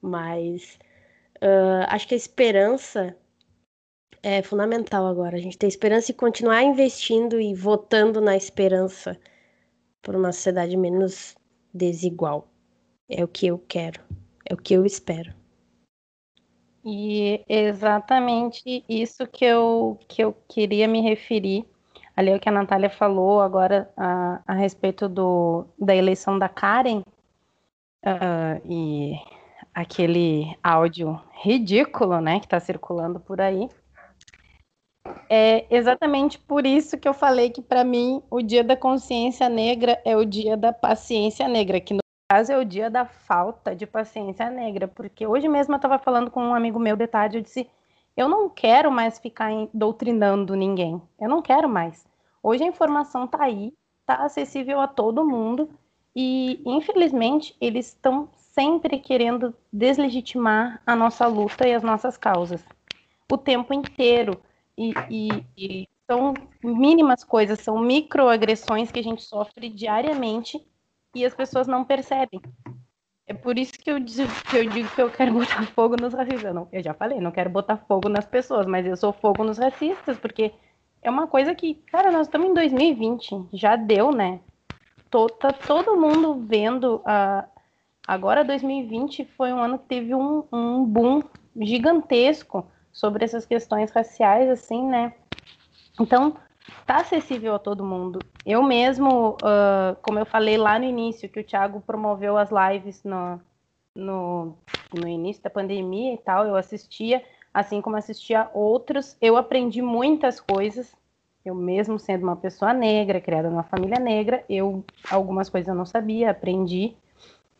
Mas uh, acho que a esperança é fundamental agora. A gente tem esperança e continuar investindo e votando na esperança por uma sociedade menos desigual. É o que eu quero, é o que eu espero. E exatamente isso que eu, que eu queria me referir. Ali é o que a Natália falou agora a, a respeito do, da eleição da Karen uh, e aquele áudio ridículo, né, que está circulando por aí. É exatamente por isso que eu falei que para mim o dia da consciência negra é o dia da paciência negra, que no caso é o dia da falta de paciência negra, porque hoje mesmo eu estava falando com um amigo meu de tarde, eu disse, eu não quero mais ficar doutrinando ninguém, eu não quero mais. Hoje a informação está aí, está acessível a todo mundo e infelizmente eles estão sempre querendo deslegitimar a nossa luta e as nossas causas o tempo inteiro. E, e, e são mínimas coisas, são microagressões que a gente sofre diariamente e as pessoas não percebem. É por isso que eu, que eu digo que eu quero botar fogo nos racistas. Eu, não, eu já falei, não quero botar fogo nas pessoas, mas eu sou fogo nos racistas, porque é uma coisa que, cara, nós estamos em 2020, já deu, né? Tô, tá todo mundo vendo. Uh, agora, 2020 foi um ano que teve um, um boom gigantesco sobre essas questões raciais, assim, né? Então, tá acessível a todo mundo. Eu mesmo, uh, como eu falei lá no início, que o Thiago promoveu as lives no, no, no início da pandemia e tal, eu assistia, assim como assistia outros, eu aprendi muitas coisas. Eu mesmo sendo uma pessoa negra, criada numa família negra, eu algumas coisas eu não sabia, aprendi.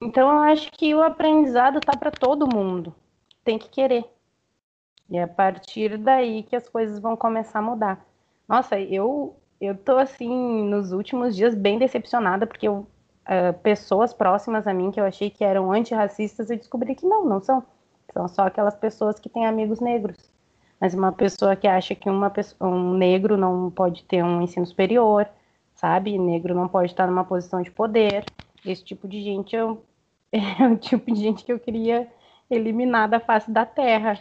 Então eu acho que o aprendizado tá para todo mundo. Tem que querer. E é a partir daí que as coisas vão começar a mudar. Nossa, eu eu tô assim nos últimos dias bem decepcionada porque eu, uh, pessoas próximas a mim que eu achei que eram antirracistas eu descobri que não, não são. São só aquelas pessoas que têm amigos negros. Mas uma pessoa que acha que uma pessoa, um negro não pode ter um ensino superior, sabe? Negro não pode estar numa posição de poder. Esse tipo de gente eu, é o tipo de gente que eu queria eliminar da face da terra.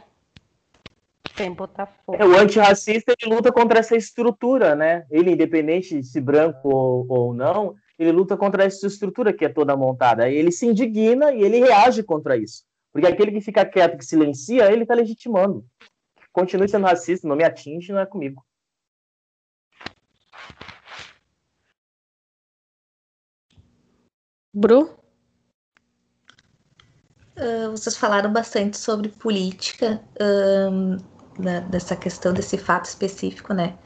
Sem botar fogo. É, o antirracista ele luta contra essa estrutura, né? Ele, independente de se branco ou, ou não, ele luta contra essa estrutura que é toda montada. Ele se indigna e ele reage contra isso. Porque aquele que fica quieto, que silencia, ele está legitimando. Continue sendo racista, não me atinge, não é comigo. Bru? Uh, vocês falaram bastante sobre política. Um, da, dessa questão, desse fato específico, né?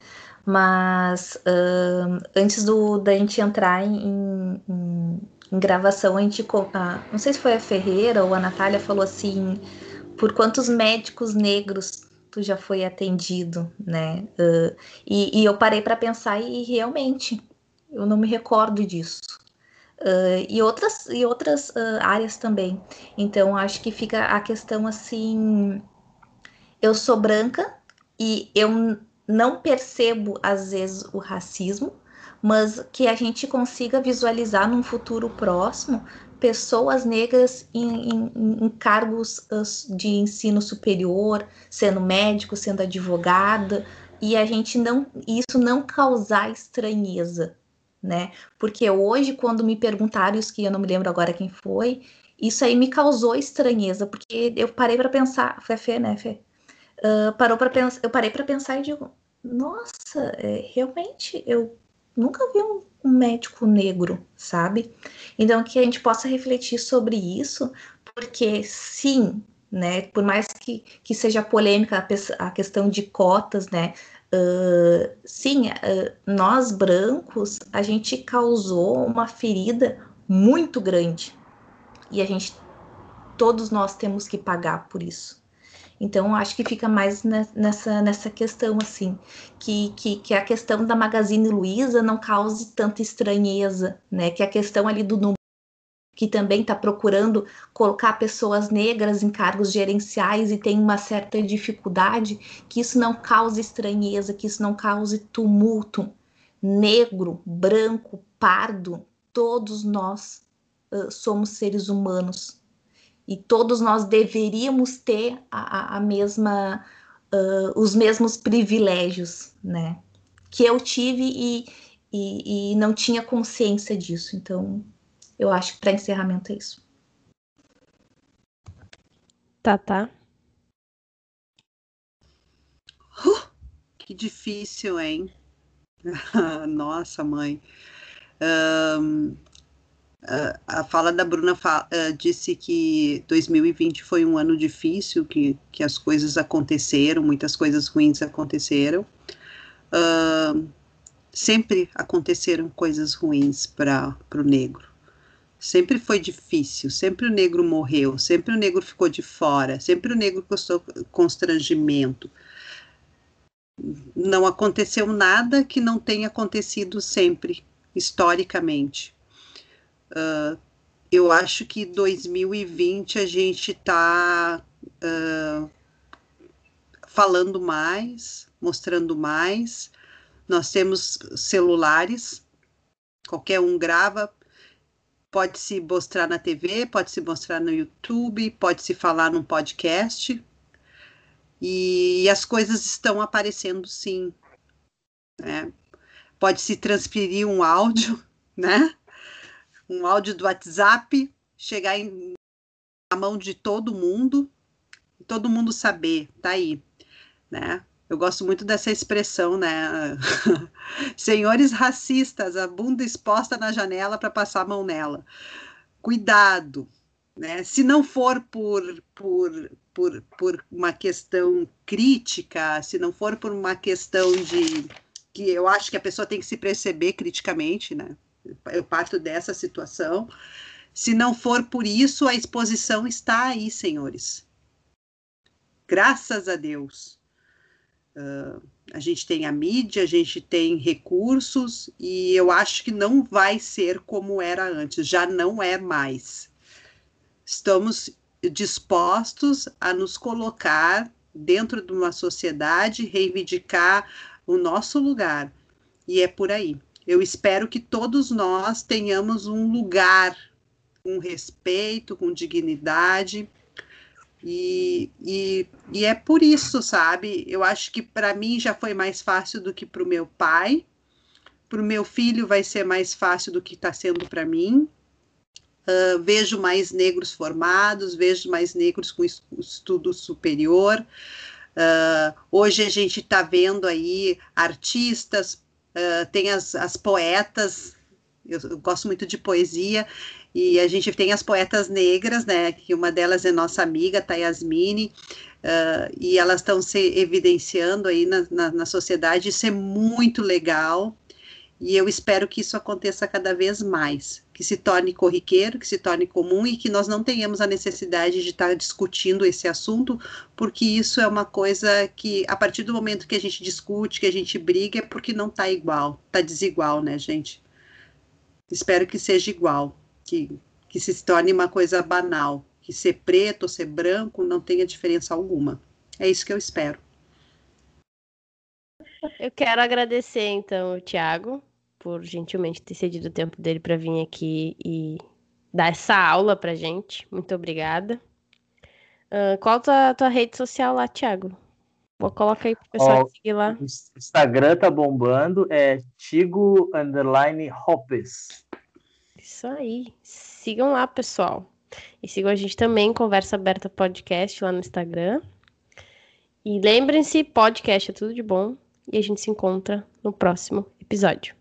Mas uh, antes do, da gente entrar em, em, em gravação, a gente. Ah, não sei se foi a Ferreira ou a Natália falou assim: por quantos médicos negros tu já foi atendido, né? Uh, e, e, eu parei para pensar e realmente eu não me recordo disso. Uh, e outras, e outras uh, áreas também. Então, acho que fica a questão assim eu sou branca e eu não percebo às vezes o racismo, mas que a gente consiga visualizar num futuro próximo pessoas negras em, em, em, cargos de ensino superior, sendo médico, sendo advogada, e a gente não, isso não causar estranheza, né? Porque hoje, quando me perguntaram isso, que eu não me lembro agora quem foi, isso aí me causou estranheza, porque eu parei para pensar, a Fê, né, Fê? Uh, parou para pensar, eu parei para pensar e digo, nossa, é, realmente eu nunca vi um, um, médico negro, sabe? Então que a gente possa refletir sobre isso, porque sim, né? Por mais que, que seja polêmica a, a questão de cotas, né? Uh, sim, uh, nós brancos, a gente causou uma ferida muito grande e a gente, todos nós temos que pagar por isso. Então, acho que fica mais nessa, nessa questão, assim, que, que, que a questão da Magazine Luiza não cause tanta estranheza, né? Que a questão ali do número que também está procurando colocar pessoas negras em cargos gerenciais e tem uma certa dificuldade, que isso não cause estranheza, que isso não cause tumulto. Negro, branco, pardo, todos nós uh, somos seres humanos e todos nós deveríamos ter a, a mesma, uh, os mesmos privilégios, né? Que eu tive e, e, e não tinha consciência disso. Então, eu acho que para encerramento é isso. Tá, tá. Uh, que difícil, hein? Nossa, mãe. Um, a fala da Bruna fala, disse que 2020 foi um ano difícil, que, que as coisas aconteceram, muitas coisas ruins aconteceram. uh, sempre aconteceram coisas ruins para o negro. Sempre foi difícil, sempre o negro morreu, sempre o negro ficou de fora, sempre o negro custou constrangimento. Não aconteceu nada que não tenha acontecido sempre, historicamente. Uh, eu acho que 2020 a gente está uh, falando mais, mostrando mais. Nós temos celulares, qualquer um grava, pode se mostrar na TV, pode se mostrar no YouTube, pode se falar num podcast. E as coisas estão aparecendo sim. Né? Pode se transferir um áudio, né? Um áudio do WhatsApp, chegar em, na mão de todo mundo, todo mundo saber, tá aí né? Eu gosto muito dessa expressão, né? Senhores racistas, a bunda exposta na janela para passar a mão nela. Cuidado, né? Se não for por, por, por, por uma questão crítica, se não for por uma questão de que eu acho que a pessoa tem que se perceber criticamente, né? Eu parto dessa situação. Se não for por isso, a exposição está aí, senhores. Graças a Deus. Uh, a gente tem a mídia, a gente tem recursos, e eu acho que não vai ser como era antes, já não é mais. Estamos dispostos a nos colocar dentro de uma sociedade, reivindicar o nosso lugar, e é por aí. Eu espero que todos nós tenhamos um lugar com respeito, com dignidade, e, e, e é por isso, sabe? Eu acho que para mim já foi mais fácil do que para o meu pai. Para o meu filho vai ser mais fácil do que está sendo para mim. Uh, vejo mais negros formados, vejo mais negros com estudo superior. Uh, hoje a gente está vendo aí artistas, uh, tem as, as poetas, eu, eu, gosto muito de poesia, e a gente tem as poetas negras, né? Que uma delas é nossa amiga, Tayasmine, uh, e elas estão se evidenciando aí na, na, na sociedade. Isso é muito legal. E eu espero que isso aconteça cada vez mais, que se torne corriqueiro, que se torne comum e que nós não tenhamos a necessidade de estar discutindo esse assunto, porque isso é uma coisa que, a partir do momento que a gente discute, que a gente briga, é porque não está igual, está desigual, né, gente? Espero que seja igual que, que se torne uma coisa banal, que ser preto ou ser branco não tenha diferença alguma. É isso que eu espero. Eu quero agradecer, então, o Tiago, por gentilmente ter cedido o tempo dele para vir aqui e dar essa aula para gente. Muito obrigada. Uh, qual a tua, tua rede social lá, Tiago? Vou colocar aí pro pessoal seguir lá. O Instagram tá bombando, é Tigo Underline Hopes. Isso aí. Sigam lá, pessoal. E sigam a gente também, Conversa Aberta Podcast, lá no Instagram. E lembrem-se, podcast é tudo de bom. E a gente se encontra no próximo episódio.